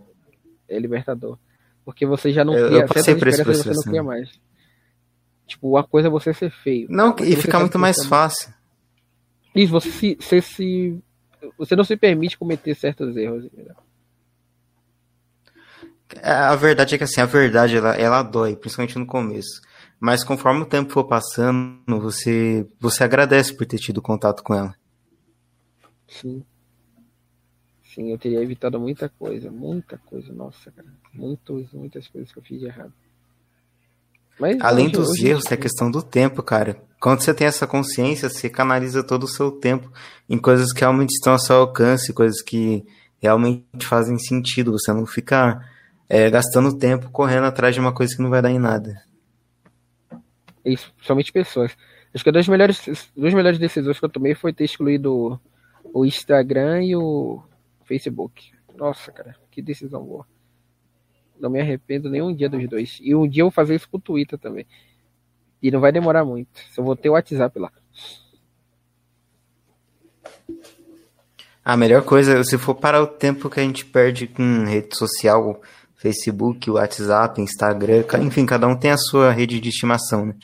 [SPEAKER 1] É libertador. Porque você já não eu, cria. Eu
[SPEAKER 2] passei por esse processo.
[SPEAKER 1] Você não cria mais. Tipo, uma coisa é você ser feio.
[SPEAKER 2] Não, e fica muito mais fácil.
[SPEAKER 1] Isso, você se, você se. Você não se permite cometer certos erros. Entendeu?
[SPEAKER 2] A verdade é que assim, a verdade ela, ela dói, principalmente no começo. Mas conforme o tempo for passando, você, você agradece por ter tido contato com ela.
[SPEAKER 1] Sim. Sim, eu teria evitado muita coisa, muita coisa, nossa, cara. Muitos, muitas coisas que eu fiz de errado.
[SPEAKER 2] Mas Além hoje, dos hoje erros, tem a questão do tempo, cara. Quando você tem essa consciência, você canaliza todo o seu tempo em coisas que realmente estão ao seu alcance, coisas que realmente fazem sentido. Você não fica é, gastando tempo correndo atrás de uma coisa que não vai dar em nada.
[SPEAKER 1] Isso, somente pessoas. Acho que uma das melhores, duas melhores decisões que eu tomei foi ter excluído o Instagram e o Facebook. Nossa, cara, que decisão boa. Não me arrependo nem um dia dos dois. E um dia eu vou fazer isso com o Twitter também. E não vai demorar muito. Só vou ter o WhatsApp lá.
[SPEAKER 2] A melhor coisa, se for parar o tempo que a gente perde com rede social, Facebook, WhatsApp, Instagram, enfim, cada um tem a sua rede de estimação, né?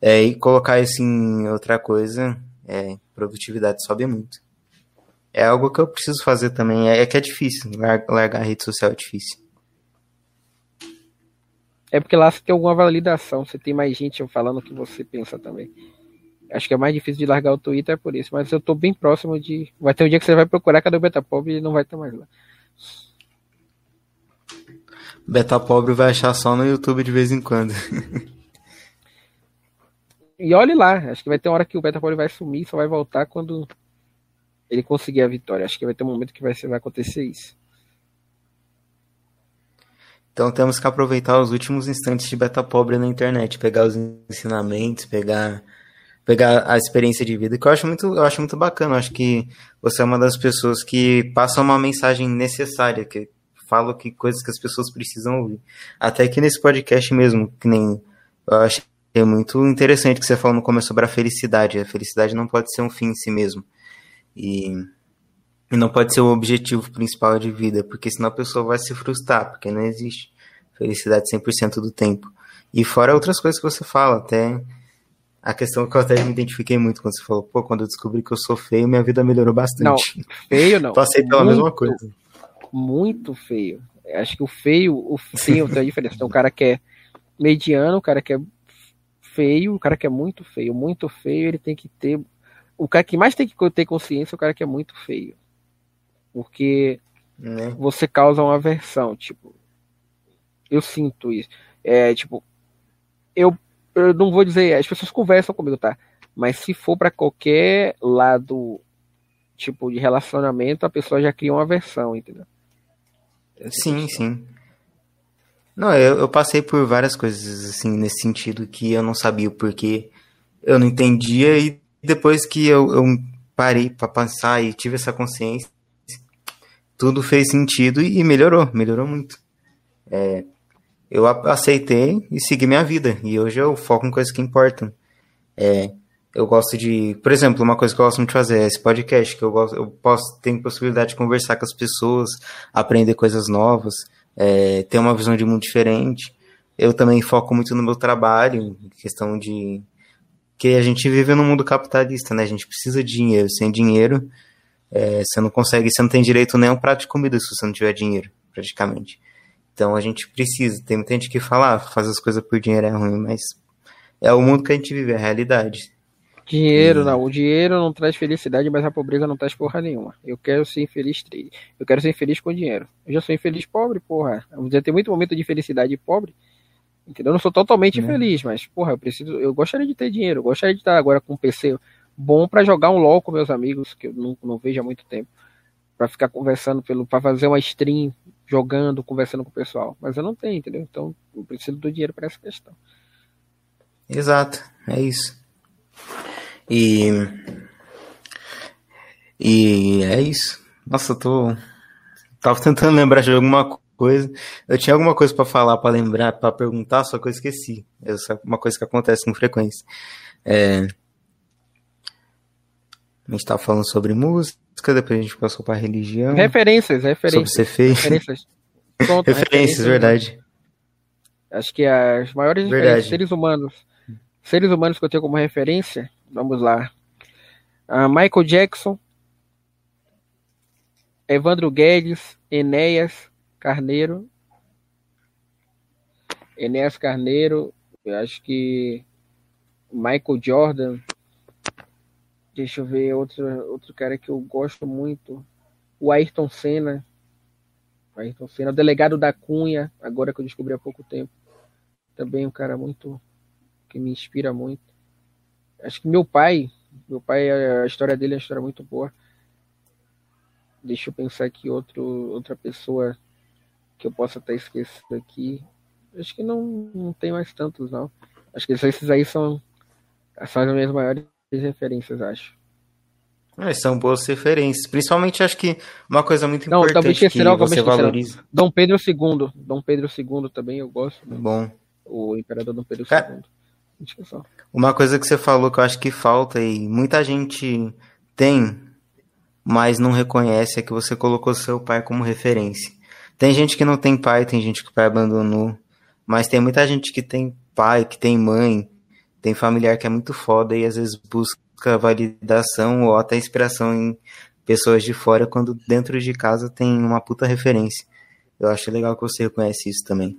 [SPEAKER 2] É, e colocar isso em outra coisa, é, produtividade sobe muito é algo que eu preciso fazer também. É, é que é difícil. Largar a rede social é difícil.
[SPEAKER 1] É porque lá você tem alguma validação, você tem mais gente falando o que você pensa também. Acho que é mais difícil de largar o Twitter é por isso, mas eu tô bem próximo de. Vai ter um dia que você vai procurar cadê o Beta Pobre e não vai estar mais lá.
[SPEAKER 2] Beta Pobre vai achar só no YouTube de vez em quando.
[SPEAKER 1] e olhe lá, acho que vai ter uma hora que o Beta Pobre vai sumir, só vai voltar quando ele conseguir a vitória. Acho que vai ter um momento que vai, vai acontecer isso.
[SPEAKER 2] Então temos que aproveitar os últimos instantes de beta pobre na internet, pegar os ensinamentos, pegar pegar a experiência de vida, que eu acho muito, eu acho muito bacana. Eu acho que você é uma das pessoas que passa uma mensagem necessária, que fala que coisas que as pessoas precisam ouvir. Até aqui nesse podcast mesmo, que nem eu acho muito interessante que você falou no começo sobre a felicidade. A felicidade não pode ser um fim em si mesmo. E E não pode ser o objetivo principal de vida, porque senão a pessoa vai se frustrar, porque não existe felicidade 100% do tempo. E fora outras coisas que você fala, até a questão que eu até me identifiquei muito quando você falou, pô, quando eu descobri que eu sou feio, minha vida melhorou bastante.
[SPEAKER 1] Não, feio não.
[SPEAKER 2] Passei pela muito, mesma coisa.
[SPEAKER 1] Muito feio. Acho que o feio, o feio tem a diferença. Então, o cara que é mediano, o cara que é feio, o cara que é muito feio, muito feio, ele tem que ter. O cara que mais tem que ter consciência é o cara que é muito feio. Porque né? você causa uma aversão, tipo. Eu sinto isso. É, tipo, eu, eu não vou dizer, as pessoas conversam comigo, tá? Mas se for para qualquer lado, tipo, de relacionamento, a pessoa já cria uma aversão, entendeu?
[SPEAKER 2] Sim, sim. Não, eu, eu passei por várias coisas, assim, nesse sentido, que eu não sabia o porquê, eu não entendia, e depois que eu, eu parei para pensar e tive essa consciência, tudo fez sentido e melhorou, melhorou muito. É, eu aceitei e segui minha vida, e hoje eu foco em coisas que importam. É, eu gosto de, por exemplo, uma coisa que eu gosto muito de fazer é esse podcast, que eu gosto, eu posso ter possibilidade de conversar com as pessoas, aprender coisas novas, é, ter uma visão de mundo diferente. Eu também foco muito no meu trabalho, questão de que a gente vive num mundo capitalista, né? A gente precisa de dinheiro. Sem dinheiro, é, você não consegue, você não tem direito nem a um prato de comida se você não tiver dinheiro, praticamente. Então a gente precisa. Tem muita gente que fala, ah, fazer as coisas por dinheiro é ruim, mas é o mundo que a gente vive, é a realidade.
[SPEAKER 1] Dinheiro, não. O dinheiro não traz felicidade, mas a pobreza não traz porra nenhuma. Eu quero ser infeliz. Eu quero ser infeliz com dinheiro. Eu já sou infeliz pobre, porra. Já tem muito momento de felicidade pobre. Entendeu? Eu não sou totalmente né? feliz, mas, porra, eu preciso. Eu gostaria de ter dinheiro. Eu gostaria de estar agora com um PC bom para jogar um LOL com meus amigos, que eu não, não vejo há muito tempo. para ficar conversando pelo. para fazer uma stream, jogando, conversando com o pessoal. Mas eu não tenho, entendeu? Então eu preciso do dinheiro para essa questão.
[SPEAKER 2] Exato, é isso. E. E é isso. Nossa, eu tô. Tava tentando lembrar de alguma coisa. Eu tinha alguma coisa para falar, para lembrar, para perguntar, só que eu esqueci. Essa é uma coisa que acontece com frequência. É... A gente tava falando sobre música, depois a gente passou para religião.
[SPEAKER 1] Referências, referências.
[SPEAKER 2] Sobre ser feio. Referências. Pronto, referências, referências, verdade.
[SPEAKER 1] Acho que as maiores verdade. seres humanos. Seres humanos que eu tenho como referência Vamos lá. Uh, Michael Jackson, Evandro Guedes, Enéas Carneiro. Enéas Carneiro, eu acho que Michael Jordan. Deixa eu ver outro, outro cara que eu gosto muito. O Ayrton Senna. O Ayrton Senna, o delegado da Cunha, agora que eu descobri há pouco tempo. Também um cara muito que me inspira muito. Acho que meu pai, meu pai, a história dele é uma história muito boa. Deixa eu pensar aqui outro, outra pessoa que eu possa estar esquecendo aqui. Acho que não, não tem mais tantos, não. Acho que esses aí são, são as minhas maiores referências, acho.
[SPEAKER 2] É, são boas referências. Principalmente acho que uma coisa muito não, importante que você valoriza.
[SPEAKER 1] Dom Pedro II. Dom Pedro II também eu gosto.
[SPEAKER 2] Bom.
[SPEAKER 1] O imperador Dom Pedro II.
[SPEAKER 2] Uma coisa que você falou que eu acho que falta e muita gente tem, mas não reconhece é que você colocou seu pai como referência. Tem gente que não tem pai, tem gente que o pai abandonou, mas tem muita gente que tem pai, que tem mãe, tem familiar que é muito foda e às vezes busca validação ou até inspiração em pessoas de fora quando dentro de casa tem uma puta referência. Eu acho legal que você reconhece isso também.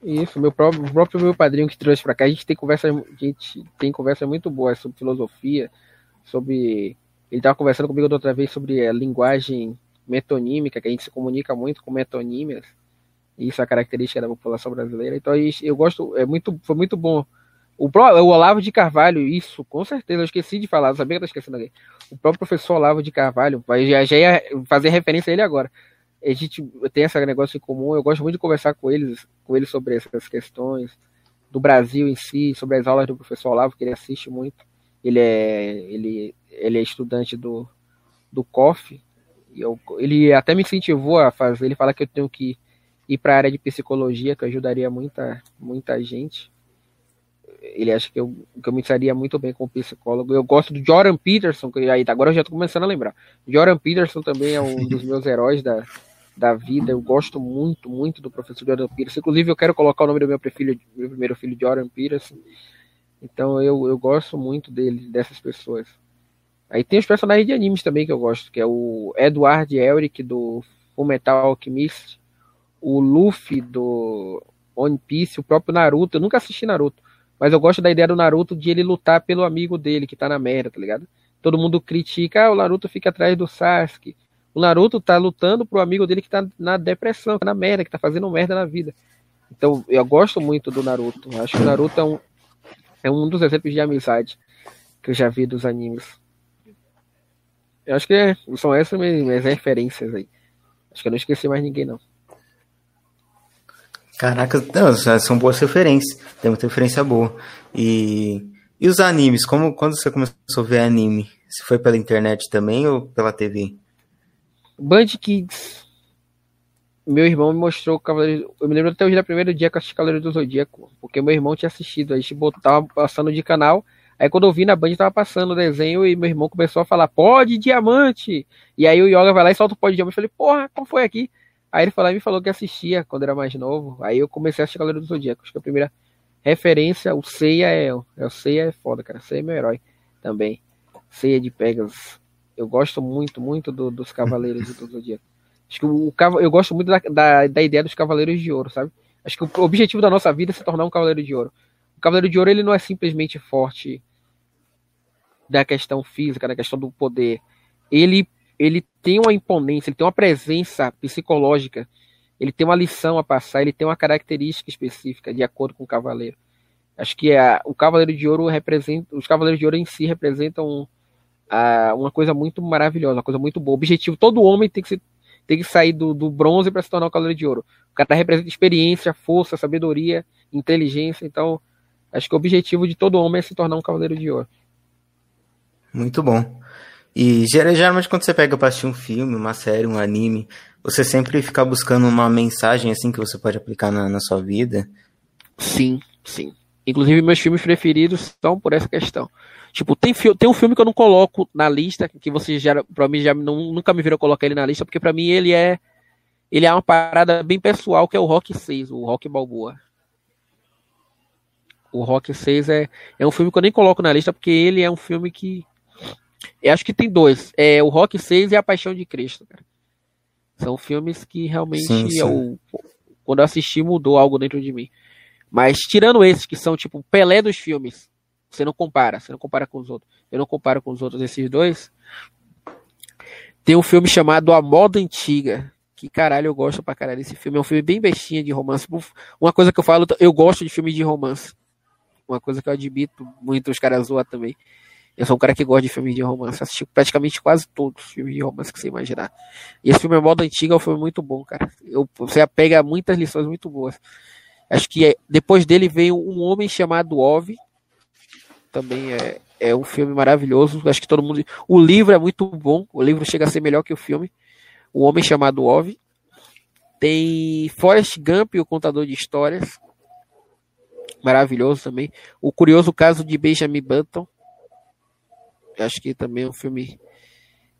[SPEAKER 1] Isso, meu próprio, o próprio meu padrinho que trouxe para cá, a gente tem conversa, a gente tem conversa muito boa sobre filosofia, sobre ele estava conversando comigo outra vez sobre a linguagem metonímica, que a gente se comunica muito com metonímias. Isso é a característica da população brasileira. Então eu gosto, é muito, foi muito bom. O, o Olavo de Carvalho, isso, com certeza, eu esqueci de falar, sabia que eu esquecendo aqui. O próprio professor Olavo de Carvalho, já, já ia fazer referência a ele agora a gente tem esse negócio em comum. Eu gosto muito de conversar com eles, com eles sobre essas questões do Brasil em si, sobre as aulas do professor Olavo, que ele assiste muito. Ele é, ele, ele é estudante do, do COF. Eu, ele até me incentivou a fazer. Ele fala que eu tenho que ir para a área de psicologia, que ajudaria muita, muita gente. ele acha que eu, que eu me sairia muito bem como psicólogo. Eu gosto do Jordan Peterson, que aí agora eu já tô começando a lembrar. Jordan Peterson também é um dos meus heróis da, da vida. Eu gosto muito, muito do professor Jordan Peterson. Inclusive, eu quero colocar o nome do meu, filho, meu primeiro filho, Jordan Peterson. Então, eu, eu gosto muito dele, dessas pessoas. Aí tem os personagens de animes também que eu gosto, que é o Edward Elric do Fullmetal Alchemist, o Luffy do One Piece, o próprio Naruto. Eu nunca assisti Naruto, mas eu gosto da ideia do Naruto de ele lutar pelo amigo dele que tá na merda, tá ligado? Todo mundo critica, ah, o Naruto fica atrás do Sasuke. O Naruto tá lutando pro amigo dele que tá na depressão, tá na merda, que tá fazendo merda na vida. Então, eu gosto muito do Naruto. Acho que o Naruto é um, é um dos exemplos de amizade que eu já vi dos animes. Eu acho que é, são essas minhas, minhas referências aí. Acho que eu não esqueci mais ninguém, não.
[SPEAKER 2] Caraca, não, são boas referências. Tem muita referência boa. E, e os animes? Como, quando você começou a ver anime? Se foi pela internet também ou pela TV?
[SPEAKER 1] Band Kids. Meu irmão me mostrou o Cavaleiro. Eu me lembro até hoje da primeiro dia que eu assisti Cavaleiro do Zodíaco. Porque meu irmão tinha assistido. A gente botava passando de canal. Aí quando eu vi na Band tava passando o desenho e meu irmão começou a falar, pode diamante! E aí o Yoga vai lá e solta o pó de diamante. Eu falei, porra, qual foi aqui? Aí ele falou, me falou que assistia quando era mais novo. Aí eu comecei a assistir Cavaleiro do Zodíaco. Acho que a primeira referência, o Seiya é. O Seiya é foda, cara. Seiya é meu herói também. Seiya de Pegasus. Eu gosto muito, muito do, dos Cavaleiros do Zodíaco. Acho que o, o, eu gosto muito da, da, da, ideia dos Cavaleiros de Ouro, sabe? Acho que o objetivo da nossa vida é se tornar um Cavaleiro de Ouro. O Cavaleiro de Ouro ele não é simplesmente forte da questão física, da questão do poder. Ele ele tem uma imponência, ele tem uma presença psicológica, ele tem uma lição a passar, ele tem uma característica específica de acordo com o cavaleiro. Acho que é, o Cavaleiro de Ouro representa, os Cavaleiros de Ouro em si representam a, uma coisa muito maravilhosa, uma coisa muito boa. O objetivo, todo homem tem que, tem que sair do, do bronze para se tornar o Cavaleiro de Ouro. O cara representa experiência, força, sabedoria, inteligência. Então, acho que o objetivo de todo homem é se tornar um Cavaleiro de Ouro.
[SPEAKER 2] Muito bom. E geralmente quando você pega pra assistir um filme, uma série, um anime, você sempre fica buscando uma mensagem assim que você pode aplicar na, na sua vida?
[SPEAKER 1] Sim, sim. Inclusive meus filmes preferidos são por essa questão. Tipo, tem, tem um filme que eu não coloco na lista, que você já, pra mim, já não, nunca me viram colocar ele na lista, porque para mim ele é ele é uma parada bem pessoal, que é o Rock 6, o Rock Balboa. O Rock 6 é, é um filme que eu nem coloco na lista, porque ele é um filme que eu acho que tem dois. É o Rock 6 e A Paixão de Cristo, cara. São filmes que realmente sim, sim. Eu, quando eu assisti mudou algo dentro de mim. Mas tirando esses que são tipo Pelé dos filmes, você não compara, você não compara com os outros. Eu não comparo com os outros esses dois. Tem um filme chamado A Moda Antiga, que caralho eu gosto pra caralho desse filme. É um filme bem bestinha de romance. Uma coisa que eu falo, eu gosto de filmes de romance. Uma coisa que eu admito muito, os caras zoam também. Eu sou um cara que gosta de filmes de romance. Assisti praticamente quase todos os filmes de romance que você imaginar. E esse filme é modo antigo, é um filme muito bom, cara. Eu, você pega muitas lições muito boas. Acho que é, depois dele veio um homem chamado Ove. Também é, é um filme maravilhoso. Acho que todo mundo. O livro é muito bom. O livro chega a ser melhor que o filme. O homem chamado Ove. Tem Forrest Gump, o contador de histórias. Maravilhoso também. O curioso caso de Benjamin Button acho que também é um filme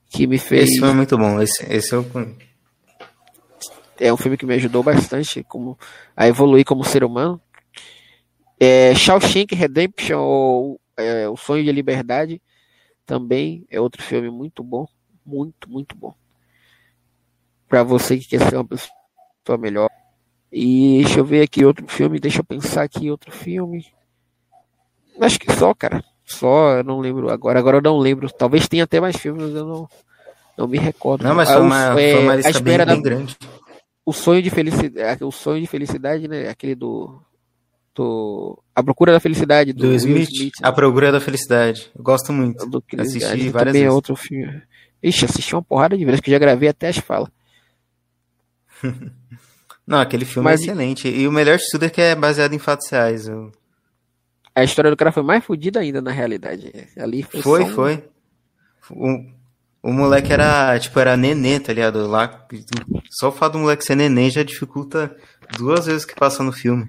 [SPEAKER 1] que me fez.
[SPEAKER 2] Esse filme é muito bom. Esse, esse é, o...
[SPEAKER 1] é um filme que me ajudou bastante como, a evoluir como ser humano. É, Shawshank Redemption, ou é, O Sonho de Liberdade, também é outro filme muito bom. Muito, muito bom. Para você que quer ser uma pessoa melhor. E deixa eu ver aqui outro filme, deixa eu pensar aqui outro filme. Acho que só, cara. Só, eu não lembro agora. Agora eu não lembro. Talvez tenha até mais filmes, mas eu não, não me recordo.
[SPEAKER 2] Não, mas foi uma, é, foi uma lista bem, bem grande.
[SPEAKER 1] O sonho de felicidade, o sonho de felicidade, né? Aquele do do A Procura da Felicidade
[SPEAKER 2] do, do Smith, Smith né? A Procura da Felicidade. Eu gosto muito. Do que assisti várias
[SPEAKER 1] também é vezes. é outro filme. Ixi, assisti uma porrada de vezes que já gravei até as falas.
[SPEAKER 2] Não, aquele filme é Mas, é excelente. E o melhor de tudo é que é baseado em fatos reais. Eu
[SPEAKER 1] a história do cara foi mais fodida ainda, na realidade. Ali
[SPEAKER 2] foi. Foi, um... foi. O, o moleque era, tipo, era nenê, tá ligado? Lá, só o fato do moleque ser nenê já dificulta duas vezes que passa no filme.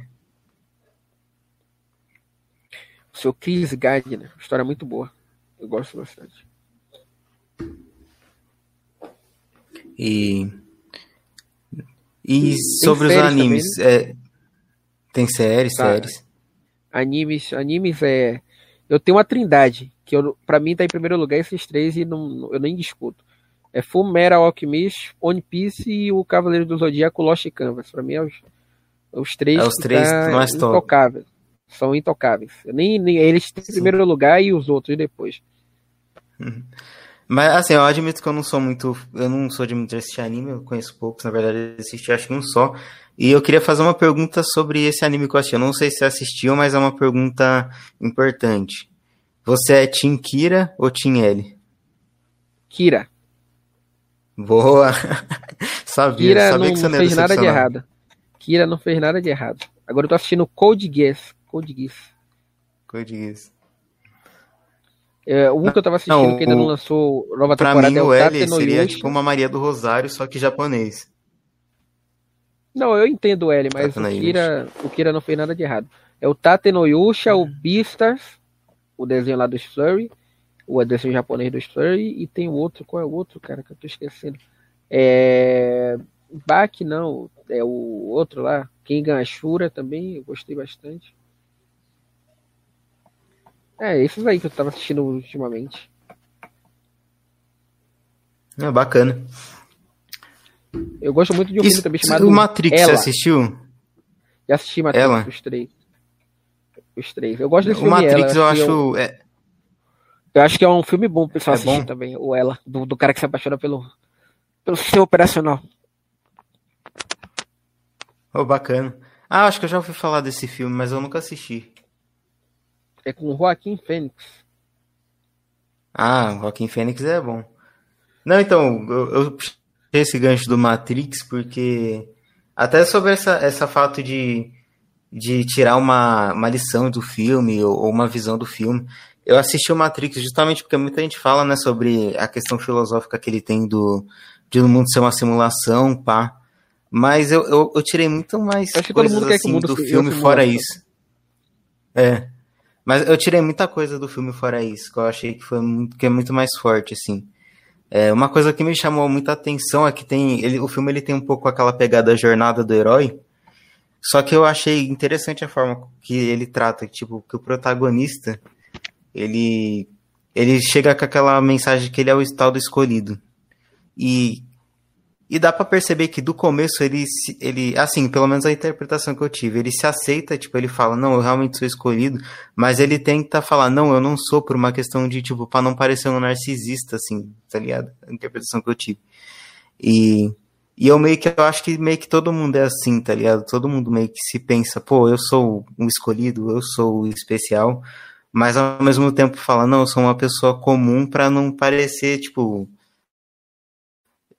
[SPEAKER 1] O seu Chris Gardner. História muito boa. Eu gosto bastante.
[SPEAKER 2] E. E sobre os animes. É... Tem séries, tá. séries.
[SPEAKER 1] Animes, animes é. Eu tenho uma trindade, que eu, pra mim tá em primeiro lugar esses três e não, eu nem discuto. É Full Metal Alchemist, One Piece e o Cavaleiro do Zodíaco Lost Canvas. Pra mim é os, os três,
[SPEAKER 2] é os três tá mais
[SPEAKER 1] intocáveis. São intocáveis. Nem, nem, eles têm em primeiro lugar e os outros depois.
[SPEAKER 2] Mas assim, eu admito que eu não sou muito. Eu não sou de muito assistir anime, eu conheço poucos, na verdade, assisti acho que um só. E eu queria fazer uma pergunta sobre esse anime que eu assisti. Eu não sei se assistiu, mas é uma pergunta importante. Você é Team Kira ou Team L?
[SPEAKER 1] Kira.
[SPEAKER 2] Boa! sabia,
[SPEAKER 1] Kira
[SPEAKER 2] sabia
[SPEAKER 1] não,
[SPEAKER 2] que você
[SPEAKER 1] não fez nada de errado. Kira não fez nada de errado. Agora eu tô assistindo Code Geass. Code Geass.
[SPEAKER 2] Code Geass.
[SPEAKER 1] É, um que eu tava assistindo não, que ainda o, não lançou nova
[SPEAKER 2] pra
[SPEAKER 1] temporada
[SPEAKER 2] mim, é o L seria tipo uma Maria do Rosário, só que japonês.
[SPEAKER 1] Não, eu entendo o L, mas o Kira, o Kira não fez nada de errado. É o Tate no Yusha, o Beastars, o desenho lá do Flurry, o desenho japonês do Flurry, e tem o outro, qual é o outro, cara, que eu tô esquecendo? É. Bak, não, é o outro lá, Kengan Ashura também, eu gostei bastante. É, esses aí que eu tava assistindo ultimamente.
[SPEAKER 2] É bacana.
[SPEAKER 1] Eu gosto muito de um Isso, filme também chamado
[SPEAKER 2] O Matrix, Ela. você assistiu?
[SPEAKER 1] Já assisti Matrix, Ela. os três. Os três. Eu gosto desse o filme
[SPEAKER 2] Matrix
[SPEAKER 1] Ela,
[SPEAKER 2] eu acho... Eu, é...
[SPEAKER 1] eu acho que é um filme bom pro pessoal
[SPEAKER 2] é
[SPEAKER 1] assistir
[SPEAKER 2] bom?
[SPEAKER 1] também. O Ela, do, do cara que se apaixona pelo, pelo seu operacional.
[SPEAKER 2] Oh, bacana. Ah, acho que eu já ouvi falar desse filme, mas eu nunca assisti.
[SPEAKER 1] É com o Joaquim Fênix.
[SPEAKER 2] Ah, Joaquim Fênix é bom. Não, então, eu, eu esse gancho do Matrix, porque até sobre essa, essa fato de, de tirar uma, uma lição do filme ou, ou uma visão do filme. Eu assisti o Matrix justamente porque muita gente fala né, sobre a questão filosófica que ele tem do, de o mundo ser uma simulação, pá. Mas eu, eu, eu tirei muito mais
[SPEAKER 1] Acho
[SPEAKER 2] coisas
[SPEAKER 1] assim,
[SPEAKER 2] do filme fora isso. É. Mas eu tirei muita coisa do filme fora isso, que eu achei que foi muito, que é muito mais forte, assim. É, uma coisa que me chamou muita atenção é que tem. Ele, o filme ele tem um pouco aquela pegada jornada do herói. Só que eu achei interessante a forma que ele trata, tipo, que o protagonista ele ele chega com aquela mensagem que ele é o estado escolhido. E e dá para perceber que do começo ele, ele, assim, pelo menos a interpretação que eu tive, ele se aceita, tipo, ele fala, não, eu realmente sou escolhido, mas ele tenta falar, não, eu não sou por uma questão de, tipo, pra não parecer um narcisista, assim, tá ligado? A interpretação que eu tive. E, e eu meio que, eu acho que meio que todo mundo é assim, tá ligado? Todo mundo meio que se pensa, pô, eu sou um escolhido, eu sou especial, mas ao mesmo tempo fala, não, eu sou uma pessoa comum para não parecer, tipo,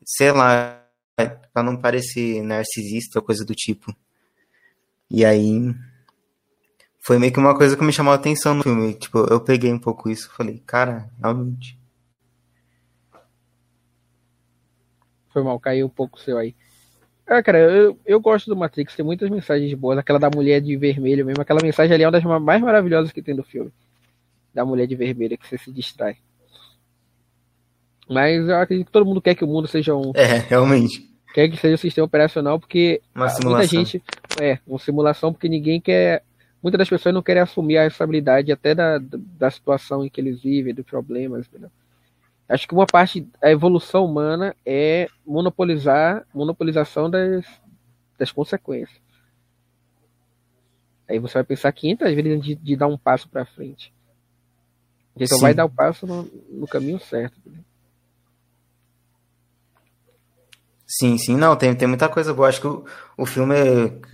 [SPEAKER 2] sei lá, para não parecer narcisista ou coisa do tipo. E aí foi meio que uma coisa que me chamou a atenção no filme. Tipo, eu peguei um pouco isso, falei, cara, realmente.
[SPEAKER 1] Foi mal, caiu um pouco o seu aí. Ah, cara, eu, eu gosto do Matrix, tem muitas mensagens boas. Aquela da mulher de vermelho mesmo, aquela mensagem ali é uma das mais maravilhosas que tem do filme. Da mulher de vermelho, que você se distrai. Mas eu acredito que todo mundo quer que o mundo seja um.
[SPEAKER 2] É, realmente.
[SPEAKER 1] Quer que seja um sistema operacional, porque
[SPEAKER 2] uma
[SPEAKER 1] muita gente. É, uma simulação, porque ninguém quer. Muitas das pessoas não querem assumir a responsabilidade até da, da situação em que eles vivem, dos problemas. Entendeu? Acho que uma parte da evolução humana é monopolizar, monopolização das, das consequências. Aí você vai pensar 500 vezes de, de dar um passo para frente. Então Sim. vai dar o passo no, no caminho certo. Entendeu?
[SPEAKER 2] Sim, sim, não, tem, tem muita coisa boa. Acho que o, o filme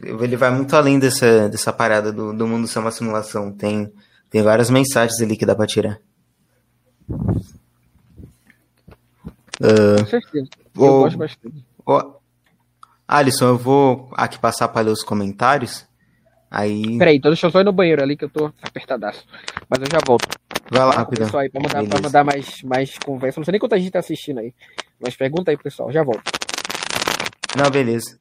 [SPEAKER 2] ele vai muito além dessa, dessa parada do, do mundo ser uma simulação. Tem, tem várias mensagens ali que dá pra tirar.
[SPEAKER 1] Uh, Com certeza. Eu o, gosto bastante.
[SPEAKER 2] O, Alisson, eu vou aqui passar para ler os comentários. Aí.
[SPEAKER 1] Peraí, então deixa eu só ir no banheiro ali que eu tô apertadaço. Mas eu já volto.
[SPEAKER 2] Vai lá, rapidão.
[SPEAKER 1] Pessoal aí, pra mandar, pra mandar mais, mais conversa. Não sei nem quanta gente tá assistindo aí. Mas pergunta aí, pessoal. Já volto.
[SPEAKER 2] Não, beleza.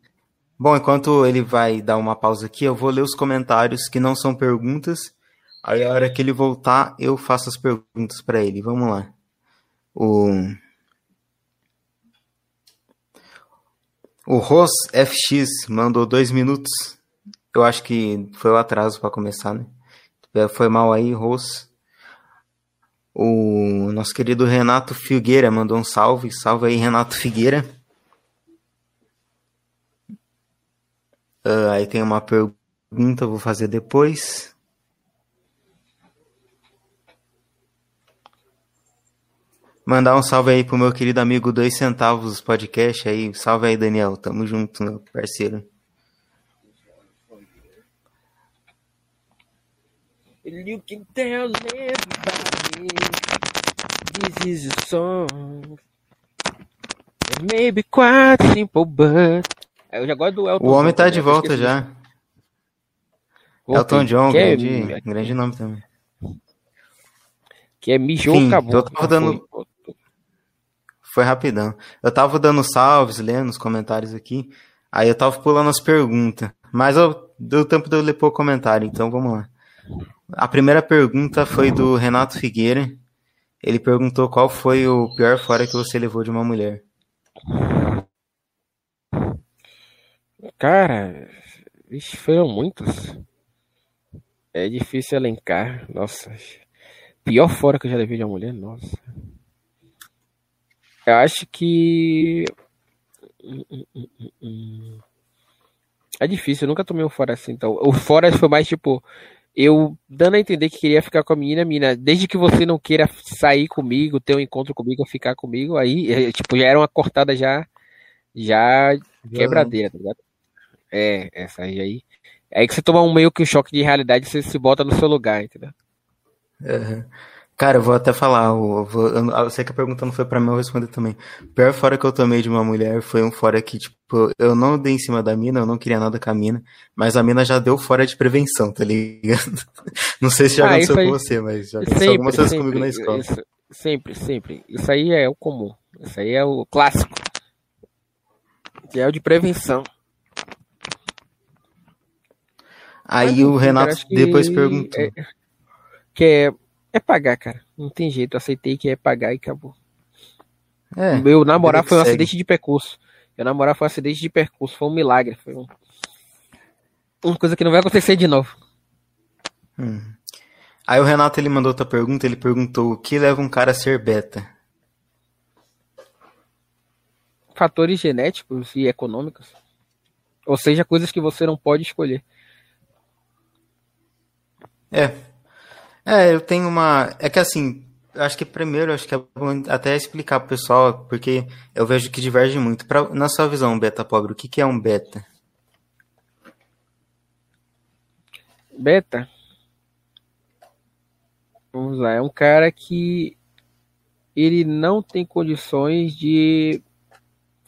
[SPEAKER 2] Bom, enquanto ele vai dar uma pausa aqui, eu vou ler os comentários que não são perguntas, Aí a hora que ele voltar, eu faço as perguntas para ele. Vamos lá. O O Ros FX mandou dois minutos. Eu acho que foi o atraso para começar, né? Foi mal aí, Ros. O nosso querido Renato Figueira mandou um salve. Salve aí, Renato Figueira. Uh, aí tem uma pergunta, vou fazer depois. Mandar um salve aí pro meu querido amigo Dois Centavos Podcast aí. Salve aí, Daniel. Tamo junto, meu parceiro. You can tell everybody this is a song. Maybe quite simple, but. Eu já gosto do Elton O homem tá de volta já. Elton John, grande, é... grande nome também.
[SPEAKER 1] Que é mijou, Enfim, acabou.
[SPEAKER 2] Eu tava dando. Foi. Foi rapidão. Eu tava dando salves, lendo os comentários aqui. Aí eu tava pulando as perguntas. Mas eu, deu tempo de eu ler pouco comentário, então vamos lá. A primeira pergunta foi do Renato Figueira. Ele perguntou qual foi o pior fora que você levou de uma mulher.
[SPEAKER 1] Cara, vixe, foram muitos. É difícil elencar. Nossa. Pior fora que eu já levei de uma mulher, nossa. Eu acho que. É difícil, eu nunca tomei um fora assim. Então, o fora foi mais tipo. Eu dando a entender que queria ficar com a menina, mina, desde que você não queira sair comigo, ter um encontro comigo, ficar comigo, aí, é, tipo, já era uma cortada já, já quebradeira, tá ligado? É, essa aí, aí. Aí que você toma um meio que um choque de realidade, você se bota no seu lugar, entendeu?
[SPEAKER 2] Uhum. Cara, eu vou até falar, eu, vou, eu, eu, sei que a pergunta não foi pra mim, eu vou responder também. O pior fora que eu tomei de uma mulher foi um fora que, tipo, eu não dei em cima da mina, eu não queria nada com a mina, mas a mina já deu fora de prevenção, tá ligado? Não sei se já ah, aconteceu aí, com você, mas já aconteceu sempre, algumas vezes comigo na escola.
[SPEAKER 1] Isso, sempre, sempre. Isso aí é o comum. Isso aí é o clássico. Que é o de prevenção.
[SPEAKER 2] Aí mas, o Renato depois perguntou.
[SPEAKER 1] É, que é é pagar, cara. Não tem jeito. Eu aceitei que é pagar e acabou. É, meu namorar foi um segue. acidente de percurso. Meu namorar foi um acidente de percurso. Foi um milagre. Foi um... uma coisa que não vai acontecer de novo.
[SPEAKER 2] Hum. Aí o Renato ele mandou outra pergunta. Ele perguntou: o que leva um cara a ser beta?
[SPEAKER 1] Fatores genéticos e econômicos. Ou seja, coisas que você não pode escolher.
[SPEAKER 2] É, é, eu tenho uma. É que assim, acho que primeiro, acho que é bom até explicar pro pessoal, porque eu vejo que diverge muito. Pra, na sua visão, beta pobre, o que, que é um beta?
[SPEAKER 1] Beta? Vamos lá, é um cara que ele não tem condições de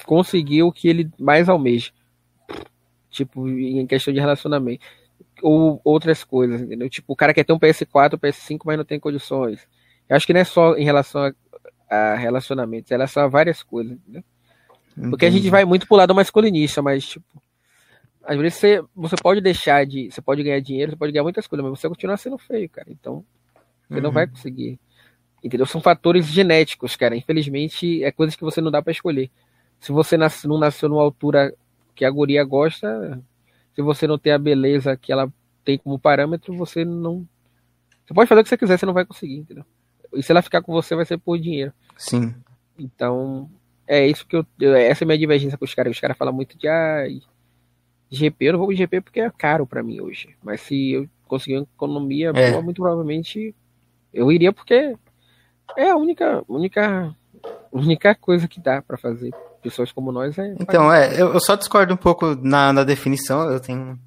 [SPEAKER 1] conseguir o que ele mais almeja. Tipo, em questão de relacionamento ou outras coisas, entendeu? Tipo, o cara quer ter um PS4, PS5, mas não tem condições. Eu acho que não é só em relação a, a relacionamentos, ela é só várias coisas, entendeu? Porque a gente vai muito pro lado masculinista, mas, tipo, às vezes você, você pode deixar de. Você pode ganhar dinheiro, você pode ganhar muitas coisas, mas você continua sendo feio, cara. Então, você uhum. não vai conseguir. Entendeu? São fatores genéticos, cara. Infelizmente, é coisas que você não dá para escolher. Se você nasce, não nasceu numa altura que a guria gosta, se você não tem a beleza que ela tem como parâmetro, você não. Você pode fazer o que você quiser, você não vai conseguir, entendeu? E se ela ficar com você, vai ser por dinheiro.
[SPEAKER 2] Sim.
[SPEAKER 1] Então, é isso que eu. Essa é a minha divergência com os caras. Os caras falam muito de. Ah, GP, eu não vou de GP porque é caro para mim hoje. Mas se eu conseguir uma economia é. boa, muito provavelmente eu iria porque é a única, única, única coisa que dá para fazer pessoas como nós é.
[SPEAKER 2] Então, é, eu, só discordo um pouco na, na definição, eu tenho.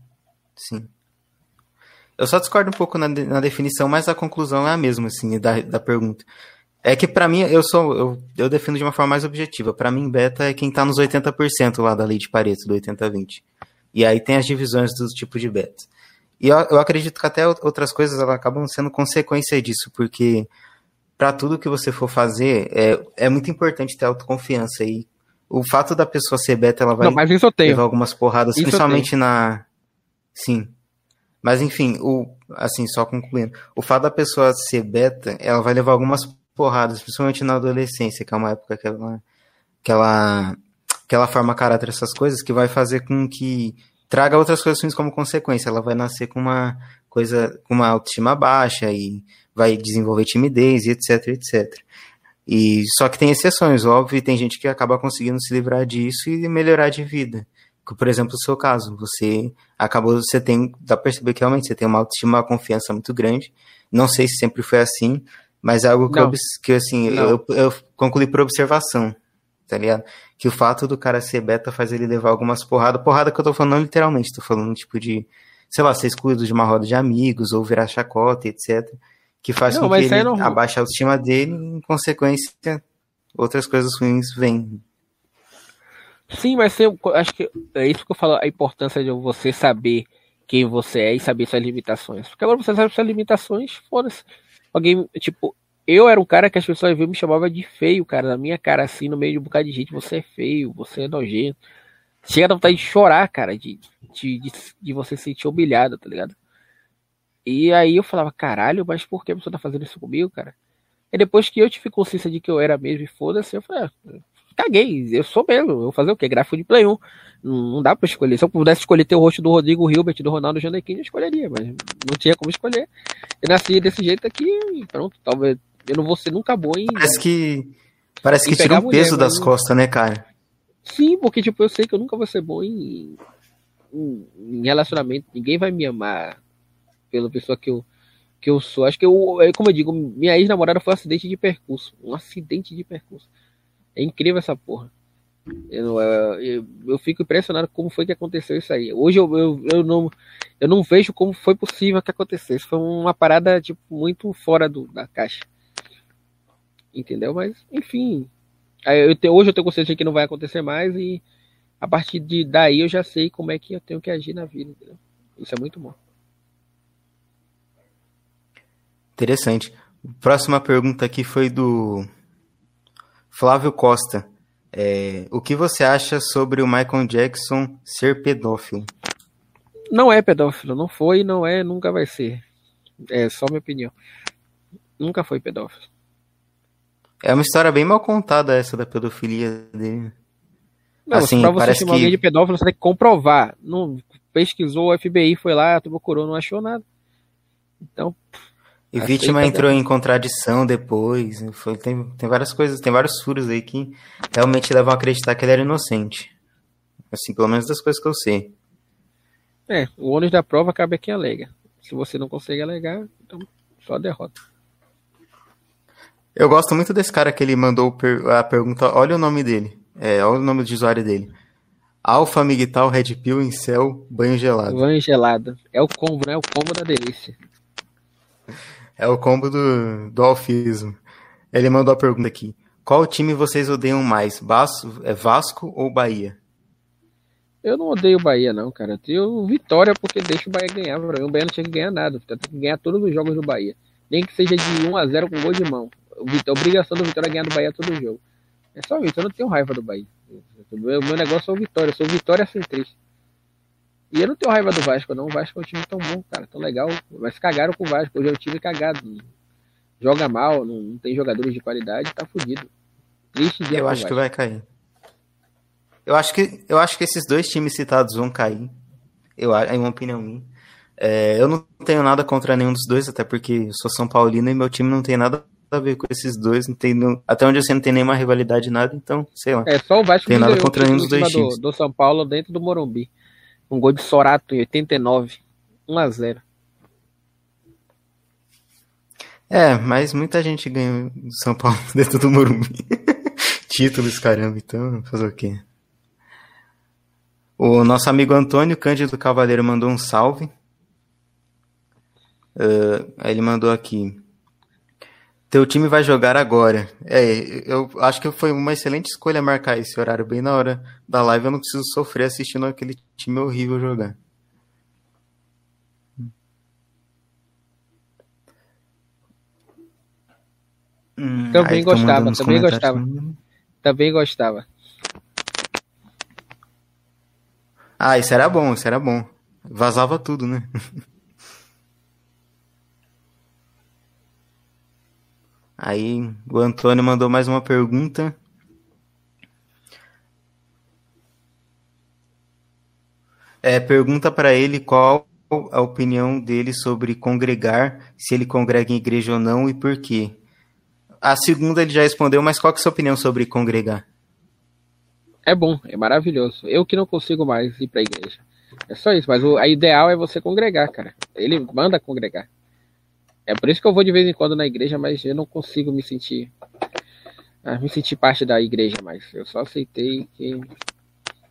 [SPEAKER 2] Sim. Eu só discordo um pouco na, na definição, mas a conclusão é a mesma, assim, da, da pergunta. É que para mim, eu sou. Eu, eu defino de uma forma mais objetiva. Para mim, beta é quem tá nos 80% lá da lei de Pareto, do 80-20. E aí tem as divisões dos tipos de beta. E eu, eu acredito que até outras coisas elas acabam sendo consequência disso, porque para tudo que você for fazer, é, é muito importante ter autoconfiança. E o fato da pessoa ser beta, ela vai
[SPEAKER 1] não, mas isso
[SPEAKER 2] levar algumas porradas, isso principalmente na. Sim. Mas enfim, o, assim, só concluindo, o fato da pessoa ser beta, ela vai levar algumas porradas, principalmente na adolescência, que é uma época que ela, que ela, que ela forma caráter, essas coisas, que vai fazer com que traga outras coisas como consequência. Ela vai nascer com uma coisa, com uma autoestima baixa e vai desenvolver timidez e etc, etc. E só que tem exceções, óbvio, e tem gente que acaba conseguindo se livrar disso e melhorar de vida. Por exemplo, o seu caso, você acabou, você tem, dá pra perceber que realmente você tem uma autoestima, uma confiança muito grande. Não sei se sempre foi assim, mas é algo que, eu, que assim, eu, eu concluí por observação, tá ligado? Que o fato do cara ser beta faz ele levar algumas porradas. Porrada que eu tô falando não literalmente, tô falando tipo de, sei lá, ser excluído de uma roda de amigos ou virar chacota, etc que faz não, com que ele é abaixe a autoestima dele e, em consequência, outras coisas ruins vêm.
[SPEAKER 1] Sim, mas eu acho que é isso que eu falo, a importância de você saber quem você é e saber suas limitações. Porque agora você sabe suas limitações, foda-se. Alguém, tipo, eu era um cara que as pessoas viam me chamavam de feio, cara. Na minha cara, assim, no meio de um bocado de gente, você é feio, você é nojento. Chega a vontade de chorar, cara, de, de, de, de você se sentir humilhado, tá ligado? E aí eu falava, caralho, mas por que a pessoa tá fazendo isso comigo, cara? E depois que eu tive consciência de que eu era mesmo e foda-se, eu falei, ah, caguei, eu sou mesmo, eu vou fazer o quê? Gráfico de Play 1. Não, dá pra escolher. Se eu pudesse escolher ter o rosto do Rodrigo Hilbert, do Ronaldo Janequim, eu escolheria, mas não tinha como escolher. Eu nasci desse jeito aqui e pronto, talvez eu não vou ser nunca bom em.
[SPEAKER 2] Parece que. Parece que tira um peso das costas, né, cara?
[SPEAKER 1] Sim, porque tipo, eu sei que eu nunca vou ser bom em, em, em relacionamento. Ninguém vai me amar pela pessoa que eu, que eu sou. Acho que eu, é como eu digo, minha ex-namorada foi um acidente de percurso. Um acidente de percurso. É incrível essa porra. Eu, eu, eu, fico impressionado como foi que aconteceu isso aí. Hoje eu, eu, eu, não, eu não vejo como foi possível que acontecesse. Foi uma parada tipo, muito fora do, da caixa. Entendeu? Mas, enfim. Eu te, hoje eu tenho consciência de que não vai acontecer mais e a partir de daí eu já sei como é que eu tenho que agir na vida. Entendeu? Isso é muito bom.
[SPEAKER 2] Interessante. Próxima pergunta aqui foi do Flávio Costa. É, o que você acha sobre o Michael Jackson ser pedófilo?
[SPEAKER 1] Não é pedófilo, não foi, não é, nunca vai ser. É só minha opinião. Nunca foi pedófilo.
[SPEAKER 2] É uma história bem mal contada essa da pedofilia dele.
[SPEAKER 1] Não, assim, pra você chamar que... alguém de pedófilo, você tem que comprovar. Não pesquisou, o FBI foi lá, procurou, não achou nada. Então,
[SPEAKER 2] e vítima entrou em contradição depois. Foi, tem, tem várias coisas, tem vários furos aí que realmente levam a acreditar que ele era inocente. Assim, pelo menos das coisas que eu sei.
[SPEAKER 1] É, o ônus da prova cabe a quem alega. Se você não consegue alegar, então só derrota.
[SPEAKER 2] Eu gosto muito desse cara que ele mandou a pergunta. Olha o nome dele. É, olha o nome de usuário dele. Alfa Migtal Red Pill em céu, banho gelado.
[SPEAKER 1] Banho gelado. É o combo, né? O combo da delícia.
[SPEAKER 2] É o combo do, do alfismo. Ele mandou a pergunta aqui. Qual time vocês odeiam mais? Vasco, é Vasco ou Bahia?
[SPEAKER 1] Eu não odeio o Bahia, não, cara. Eu vitória porque deixa o Bahia ganhar. O Bahia não tinha que ganhar nada. Tem que ganhar todos os jogos do Bahia. Nem que seja de 1 a 0 com gol de mão. A obrigação do Vitória é ganhar do Bahia todo jogo. É só isso. Eu não tenho raiva do Bahia. O meu, negócio é o Vitória. Eu sou Vitória centrista. E eu não tenho raiva do Vasco, não. O Vasco é um time tão bom, cara, tão legal. Mas cagaram com o Vasco. Hoje é um time cagado. Joga mal, não, não tem jogadores de qualidade, tá fudido.
[SPEAKER 2] Triste dia Eu acho que vai cair. Eu acho que, eu acho que esses dois times citados vão cair. Eu, é uma opinião minha. É, eu não tenho nada contra nenhum dos dois, até porque eu sou São Paulino e meu time não tem nada a ver com esses dois. Não tem, não, até onde eu sei, não tem nenhuma rivalidade, nada, então, sei lá.
[SPEAKER 1] É só o Vasco tem nada contra nenhum dos dois times. Do, do São Paulo dentro do Morumbi. Um gol de Sorato em 89. 1 a 0
[SPEAKER 2] É, mas muita gente ganhou do São Paulo dentro do Morumbi. Títulos, caramba, então fazer o quê? O nosso amigo Antônio Cândido Cavaleiro mandou um salve. Uh, ele mandou aqui. Teu time vai jogar agora. É, eu acho que foi uma excelente escolha marcar esse horário bem na hora da live. Eu não preciso sofrer assistindo aquele time horrível jogar.
[SPEAKER 1] Hum, também gostava, também gostava. Também gostava.
[SPEAKER 2] Ah, isso era bom, isso era bom. Vazava tudo, né? Aí o Antônio mandou mais uma pergunta. É, pergunta para ele qual a opinião dele sobre congregar, se ele congrega em igreja ou não e por quê. A segunda ele já respondeu, mas qual é a sua opinião sobre congregar?
[SPEAKER 1] É bom, é maravilhoso. Eu que não consigo mais ir para a igreja. É só isso, mas o a ideal é você congregar, cara. Ele manda congregar. É por isso que eu vou de vez em quando na igreja, mas eu não consigo me sentir ah, me sentir parte da igreja mais. Eu só aceitei que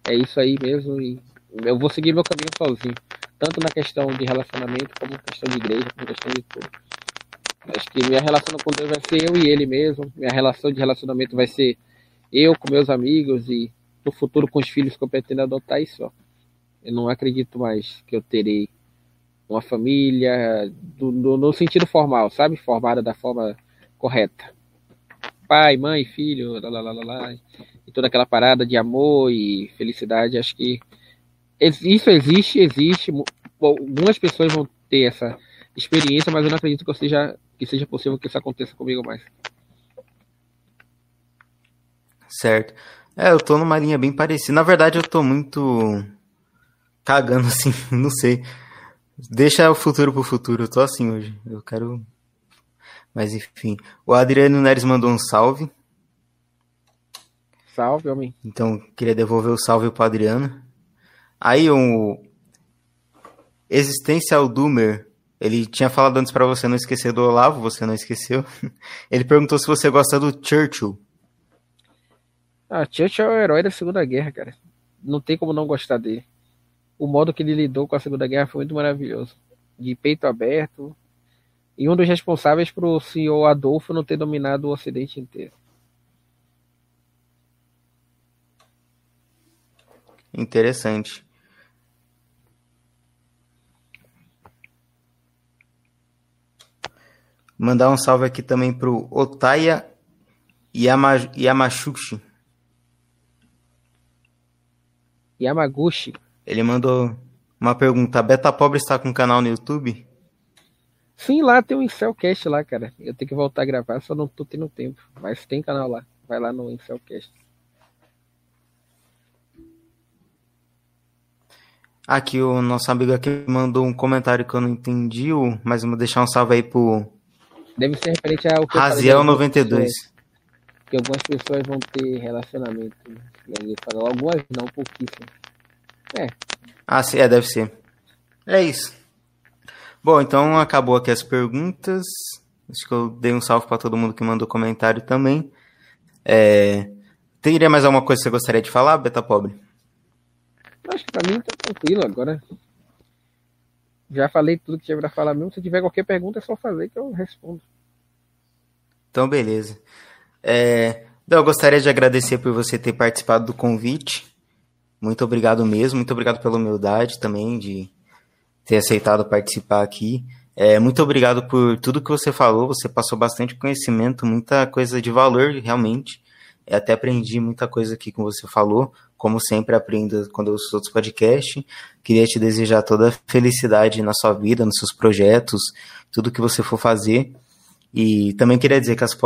[SPEAKER 1] é isso aí mesmo e eu vou seguir meu caminho sozinho, tanto na questão de relacionamento como na questão de igreja, como na questão de tudo. Acho que minha relação com Deus vai ser eu e ele mesmo. Minha relação de relacionamento vai ser eu com meus amigos e no futuro com os filhos que eu pretendo adotar e só. Eu não acredito mais que eu terei uma família do, do, no sentido formal, sabe? Formada da forma correta. Pai, mãe, filho, lá, lá, lá, lá, e toda aquela parada de amor e felicidade. Acho que isso existe, existe. Algumas pessoas vão ter essa experiência, mas eu não acredito que, seja, que seja possível que isso aconteça comigo mais.
[SPEAKER 2] Certo. É, eu tô numa linha bem parecida. Na verdade, eu tô muito cagando assim, não sei. Deixa o futuro pro futuro, eu tô assim hoje. Eu quero. Mas enfim. O Adriano Neres mandou um salve.
[SPEAKER 1] Salve, homem.
[SPEAKER 2] Então, queria devolver o salve pro Adriano. Aí o Existencial Doomer, ele tinha falado antes para você não esquecer do Olavo, você não esqueceu. Ele perguntou se você gosta do Churchill.
[SPEAKER 1] Ah, Churchill é o herói da Segunda Guerra, cara. Não tem como não gostar dele o modo que ele lidou com a Segunda Guerra foi muito maravilhoso. De peito aberto. E um dos responsáveis para o senhor Adolfo não ter dominado o Ocidente inteiro.
[SPEAKER 2] Interessante. Mandar um salve aqui também pro Otaya Yama, Yamachushi.
[SPEAKER 1] Yamaguchi.
[SPEAKER 2] Ele mandou uma pergunta. A Beta Pobre está com um canal no YouTube?
[SPEAKER 1] Sim, lá tem o Incelcast lá, cara. Eu tenho que voltar a gravar, só não tô tendo tempo. Mas tem canal lá. Vai lá no Incelcast.
[SPEAKER 2] Aqui o nosso amigo aqui mandou um comentário que eu não entendi, mas vou deixar um salve aí pro.
[SPEAKER 1] Deve ser referente ao
[SPEAKER 2] que Raziel 92.
[SPEAKER 1] que algumas pessoas vão ter relacionamento. Né? Algumas não, pouquíssimas. É.
[SPEAKER 2] Ah, sim, é, deve ser. É isso. Bom, então acabou aqui as perguntas. Acho que eu dei um salve para todo mundo que mandou comentário também. É... Teria mais alguma coisa que você gostaria de falar, Beta Pobre?
[SPEAKER 1] Acho que pra mim tá tranquilo agora. Já falei tudo que tinha pra falar mesmo. Se tiver qualquer pergunta, é só fazer que eu respondo.
[SPEAKER 2] Então, beleza. É... Eu gostaria de agradecer por você ter participado do convite. Muito obrigado mesmo, muito obrigado pela humildade também de ter aceitado participar aqui. É, muito obrigado por tudo que você falou, você passou bastante conhecimento, muita coisa de valor, realmente. Eu até aprendi muita coisa aqui com você falou, como sempre aprendo quando eu outros podcasts. Queria te desejar toda felicidade na sua vida, nos seus projetos, tudo que você for fazer. E também queria dizer que as,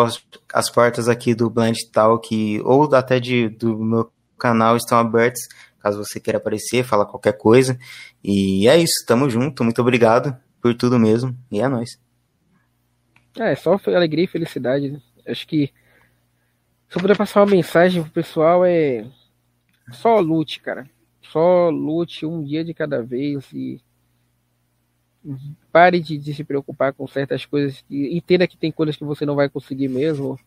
[SPEAKER 2] as portas aqui do Blind Talk, ou até de, do meu canal estão abertos, caso você queira aparecer, falar qualquer coisa. E é isso, tamo junto, muito obrigado por tudo mesmo, e é nóis.
[SPEAKER 1] É, só alegria e felicidade, né? Acho que se eu puder passar uma mensagem pro pessoal é só lute, cara. Só lute um dia de cada vez e pare de, de se preocupar com certas coisas. E entenda que tem coisas que você não vai conseguir mesmo.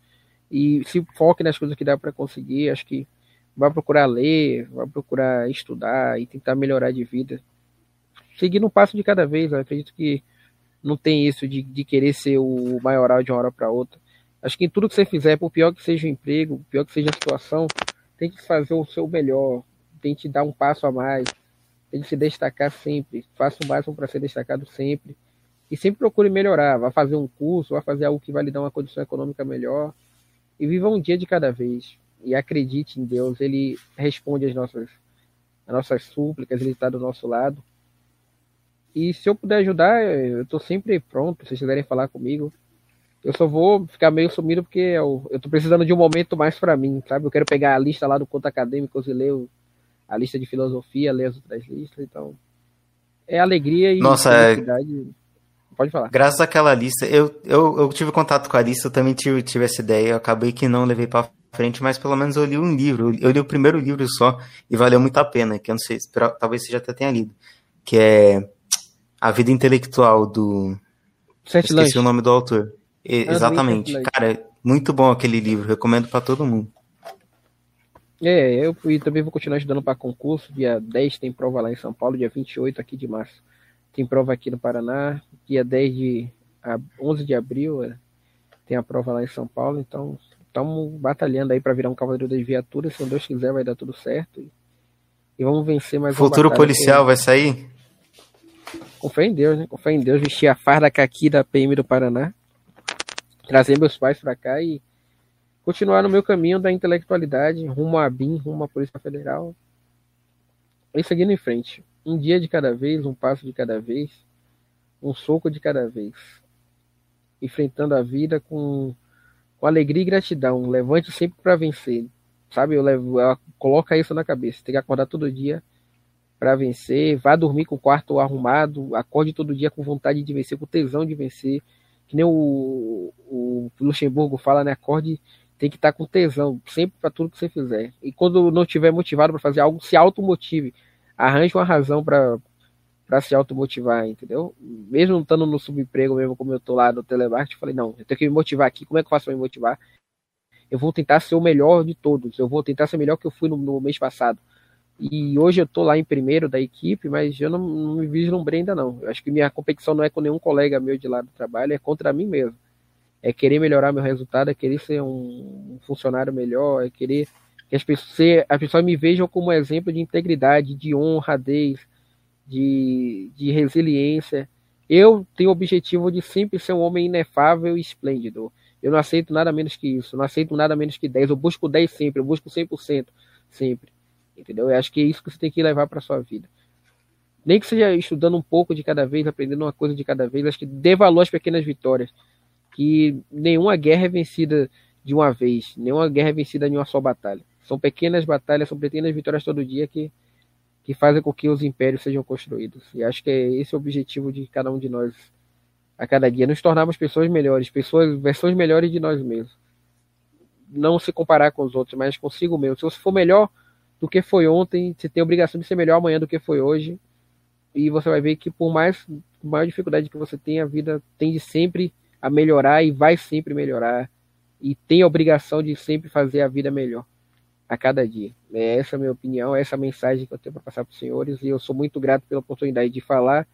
[SPEAKER 1] E se foque nas coisas que dá para conseguir. Acho que vai procurar ler, vai procurar estudar e tentar melhorar de vida. Seguindo um passo de cada vez, eu acredito que não tem isso de, de querer ser o maioral de uma hora para outra. Acho que em tudo que você fizer, por pior que seja o emprego, por pior que seja a situação, tem que fazer o seu melhor, tem que dar um passo a mais, tem que se destacar sempre, faça o máximo para ser destacado sempre. E sempre procure melhorar, vá fazer um curso, vá fazer algo que vai lhe dar uma condição econômica melhor. E viva um dia de cada vez e acredite em Deus, Ele responde as nossas, as nossas súplicas, Ele está do nosso lado. E se eu puder ajudar, eu estou sempre pronto. Se vocês quiserem falar comigo, Eu só vou ficar meio sumido porque eu, eu tô precisando de um momento mais para mim, sabe? Eu quero pegar a lista lá do Conto Acadêmicos e ler o, a lista de filosofia, ler as outras listas, então. É alegria e
[SPEAKER 2] Nossa, felicidade.
[SPEAKER 1] É... Pode falar.
[SPEAKER 2] Graças àquela lista, eu, eu, eu tive contato com a lista, eu também tive, tive essa ideia, eu acabei que não levei para frente, mas pelo menos eu li um livro, eu li o primeiro livro só e valeu muito a pena, que eu não sei, talvez você já até tenha lido, que é A Vida Intelectual do...
[SPEAKER 1] Sete
[SPEAKER 2] Esqueci Lanche. o nome do autor. E, exatamente. Cara, muito bom aquele livro, recomendo para todo mundo.
[SPEAKER 1] É, eu e também vou continuar estudando para concurso. Dia 10 tem prova lá em São Paulo, dia 28 aqui de março. Tem prova aqui no Paraná. Dia 10 de a 11 de abril é, tem a prova lá em São Paulo. Então, estamos batalhando aí para virar um cavaleiro das viaturas. Se Deus quiser, vai dar tudo certo. E, e vamos vencer mais
[SPEAKER 2] Futuro policial vai sair?
[SPEAKER 1] Com fé em Deus, né? Com fé em Deus, vestir a farda caqui da PM do Paraná. Trazer meus pais para cá e continuar no meu caminho da intelectualidade, rumo à BIM, rumo à Polícia Federal. E seguindo em frente. Um dia de cada vez, um passo de cada vez, um soco de cada vez. Enfrentando a vida com, com alegria e gratidão. Levante sempre para vencer. Sabe, eu, levo, eu coloca isso na cabeça. Tem que acordar todo dia para vencer. Vá dormir com o quarto arrumado. Acorde todo dia com vontade de vencer, com tesão de vencer. Que nem o, o Luxemburgo fala, né? Acorde tem que estar com tesão, sempre para tudo que você fizer. E quando não estiver motivado para fazer algo, se automotive. Arranje uma razão para para se automotivar, entendeu? Mesmo estando no subemprego, mesmo como eu tô lá no telemarketing, falei, não, eu tenho que me motivar aqui, como é que eu faço para me motivar? Eu vou tentar ser o melhor de todos, eu vou tentar ser melhor que eu fui no, no mês passado. E hoje eu tô lá em primeiro da equipe, mas eu não, não me vislumbrei ainda não. Eu acho que minha competição não é com nenhum colega meu de lá do trabalho, é contra mim mesmo é querer melhorar meu resultado, é querer ser um funcionário melhor, é querer que as pessoas, as pessoas me vejam como exemplo de integridade, de honradez, de, de resiliência. Eu tenho o objetivo de sempre ser um homem inefável e esplêndido. Eu não aceito nada menos que isso, não aceito nada menos que 10. Eu busco 10 sempre, eu busco 100% sempre. Entendeu? Eu acho que é isso que você tem que levar para sua vida. Nem que seja estudando um pouco de cada vez, aprendendo uma coisa de cada vez, acho que dê valor às pequenas vitórias que nenhuma guerra é vencida de uma vez, nenhuma guerra é vencida em uma só batalha. São pequenas batalhas, são pequenas vitórias todo dia que, que fazem com que os impérios sejam construídos. E acho que é esse o objetivo de cada um de nós a cada dia, nos tornarmos pessoas melhores, pessoas, versões melhores de nós mesmos. Não se comparar com os outros, mas consigo mesmo. Se você for melhor do que foi ontem, você tem a obrigação de ser melhor amanhã do que foi hoje. E você vai ver que por mais maior dificuldade que você tenha, a vida tende sempre a melhorar e vai sempre melhorar e tem a obrigação de sempre fazer a vida melhor a cada dia. É essa a minha opinião, é essa a mensagem que eu tenho para passar para os senhores e eu sou muito grato pela oportunidade de falar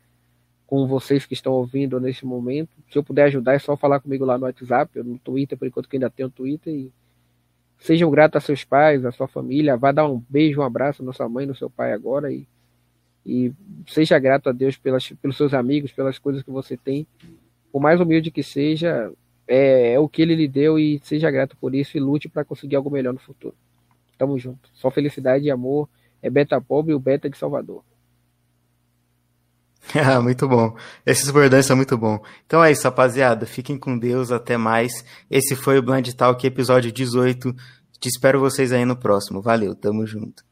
[SPEAKER 1] com vocês que estão ouvindo nesse momento. Se eu puder ajudar, é só falar comigo lá no WhatsApp, no Twitter, por enquanto que ainda tenho Twitter. E sejam gratos a seus pais, a sua família. Vá dar um beijo, um abraço na sua mãe, no seu pai agora. E, e seja grato a Deus pelas, pelos seus amigos, pelas coisas que você tem por mais humilde que seja, é, é, o que ele lhe deu e seja grato por isso e lute para conseguir algo melhor no futuro. Tamo junto. Só felicidade e amor. É Beta Pobre e o Beta de Salvador.
[SPEAKER 2] Ah, muito bom. Esses bordões são muito bom. Então é isso, rapaziada. Fiquem com Deus. Até mais. Esse foi o Blind Talk, episódio 18. Te espero vocês aí no próximo. Valeu, tamo junto.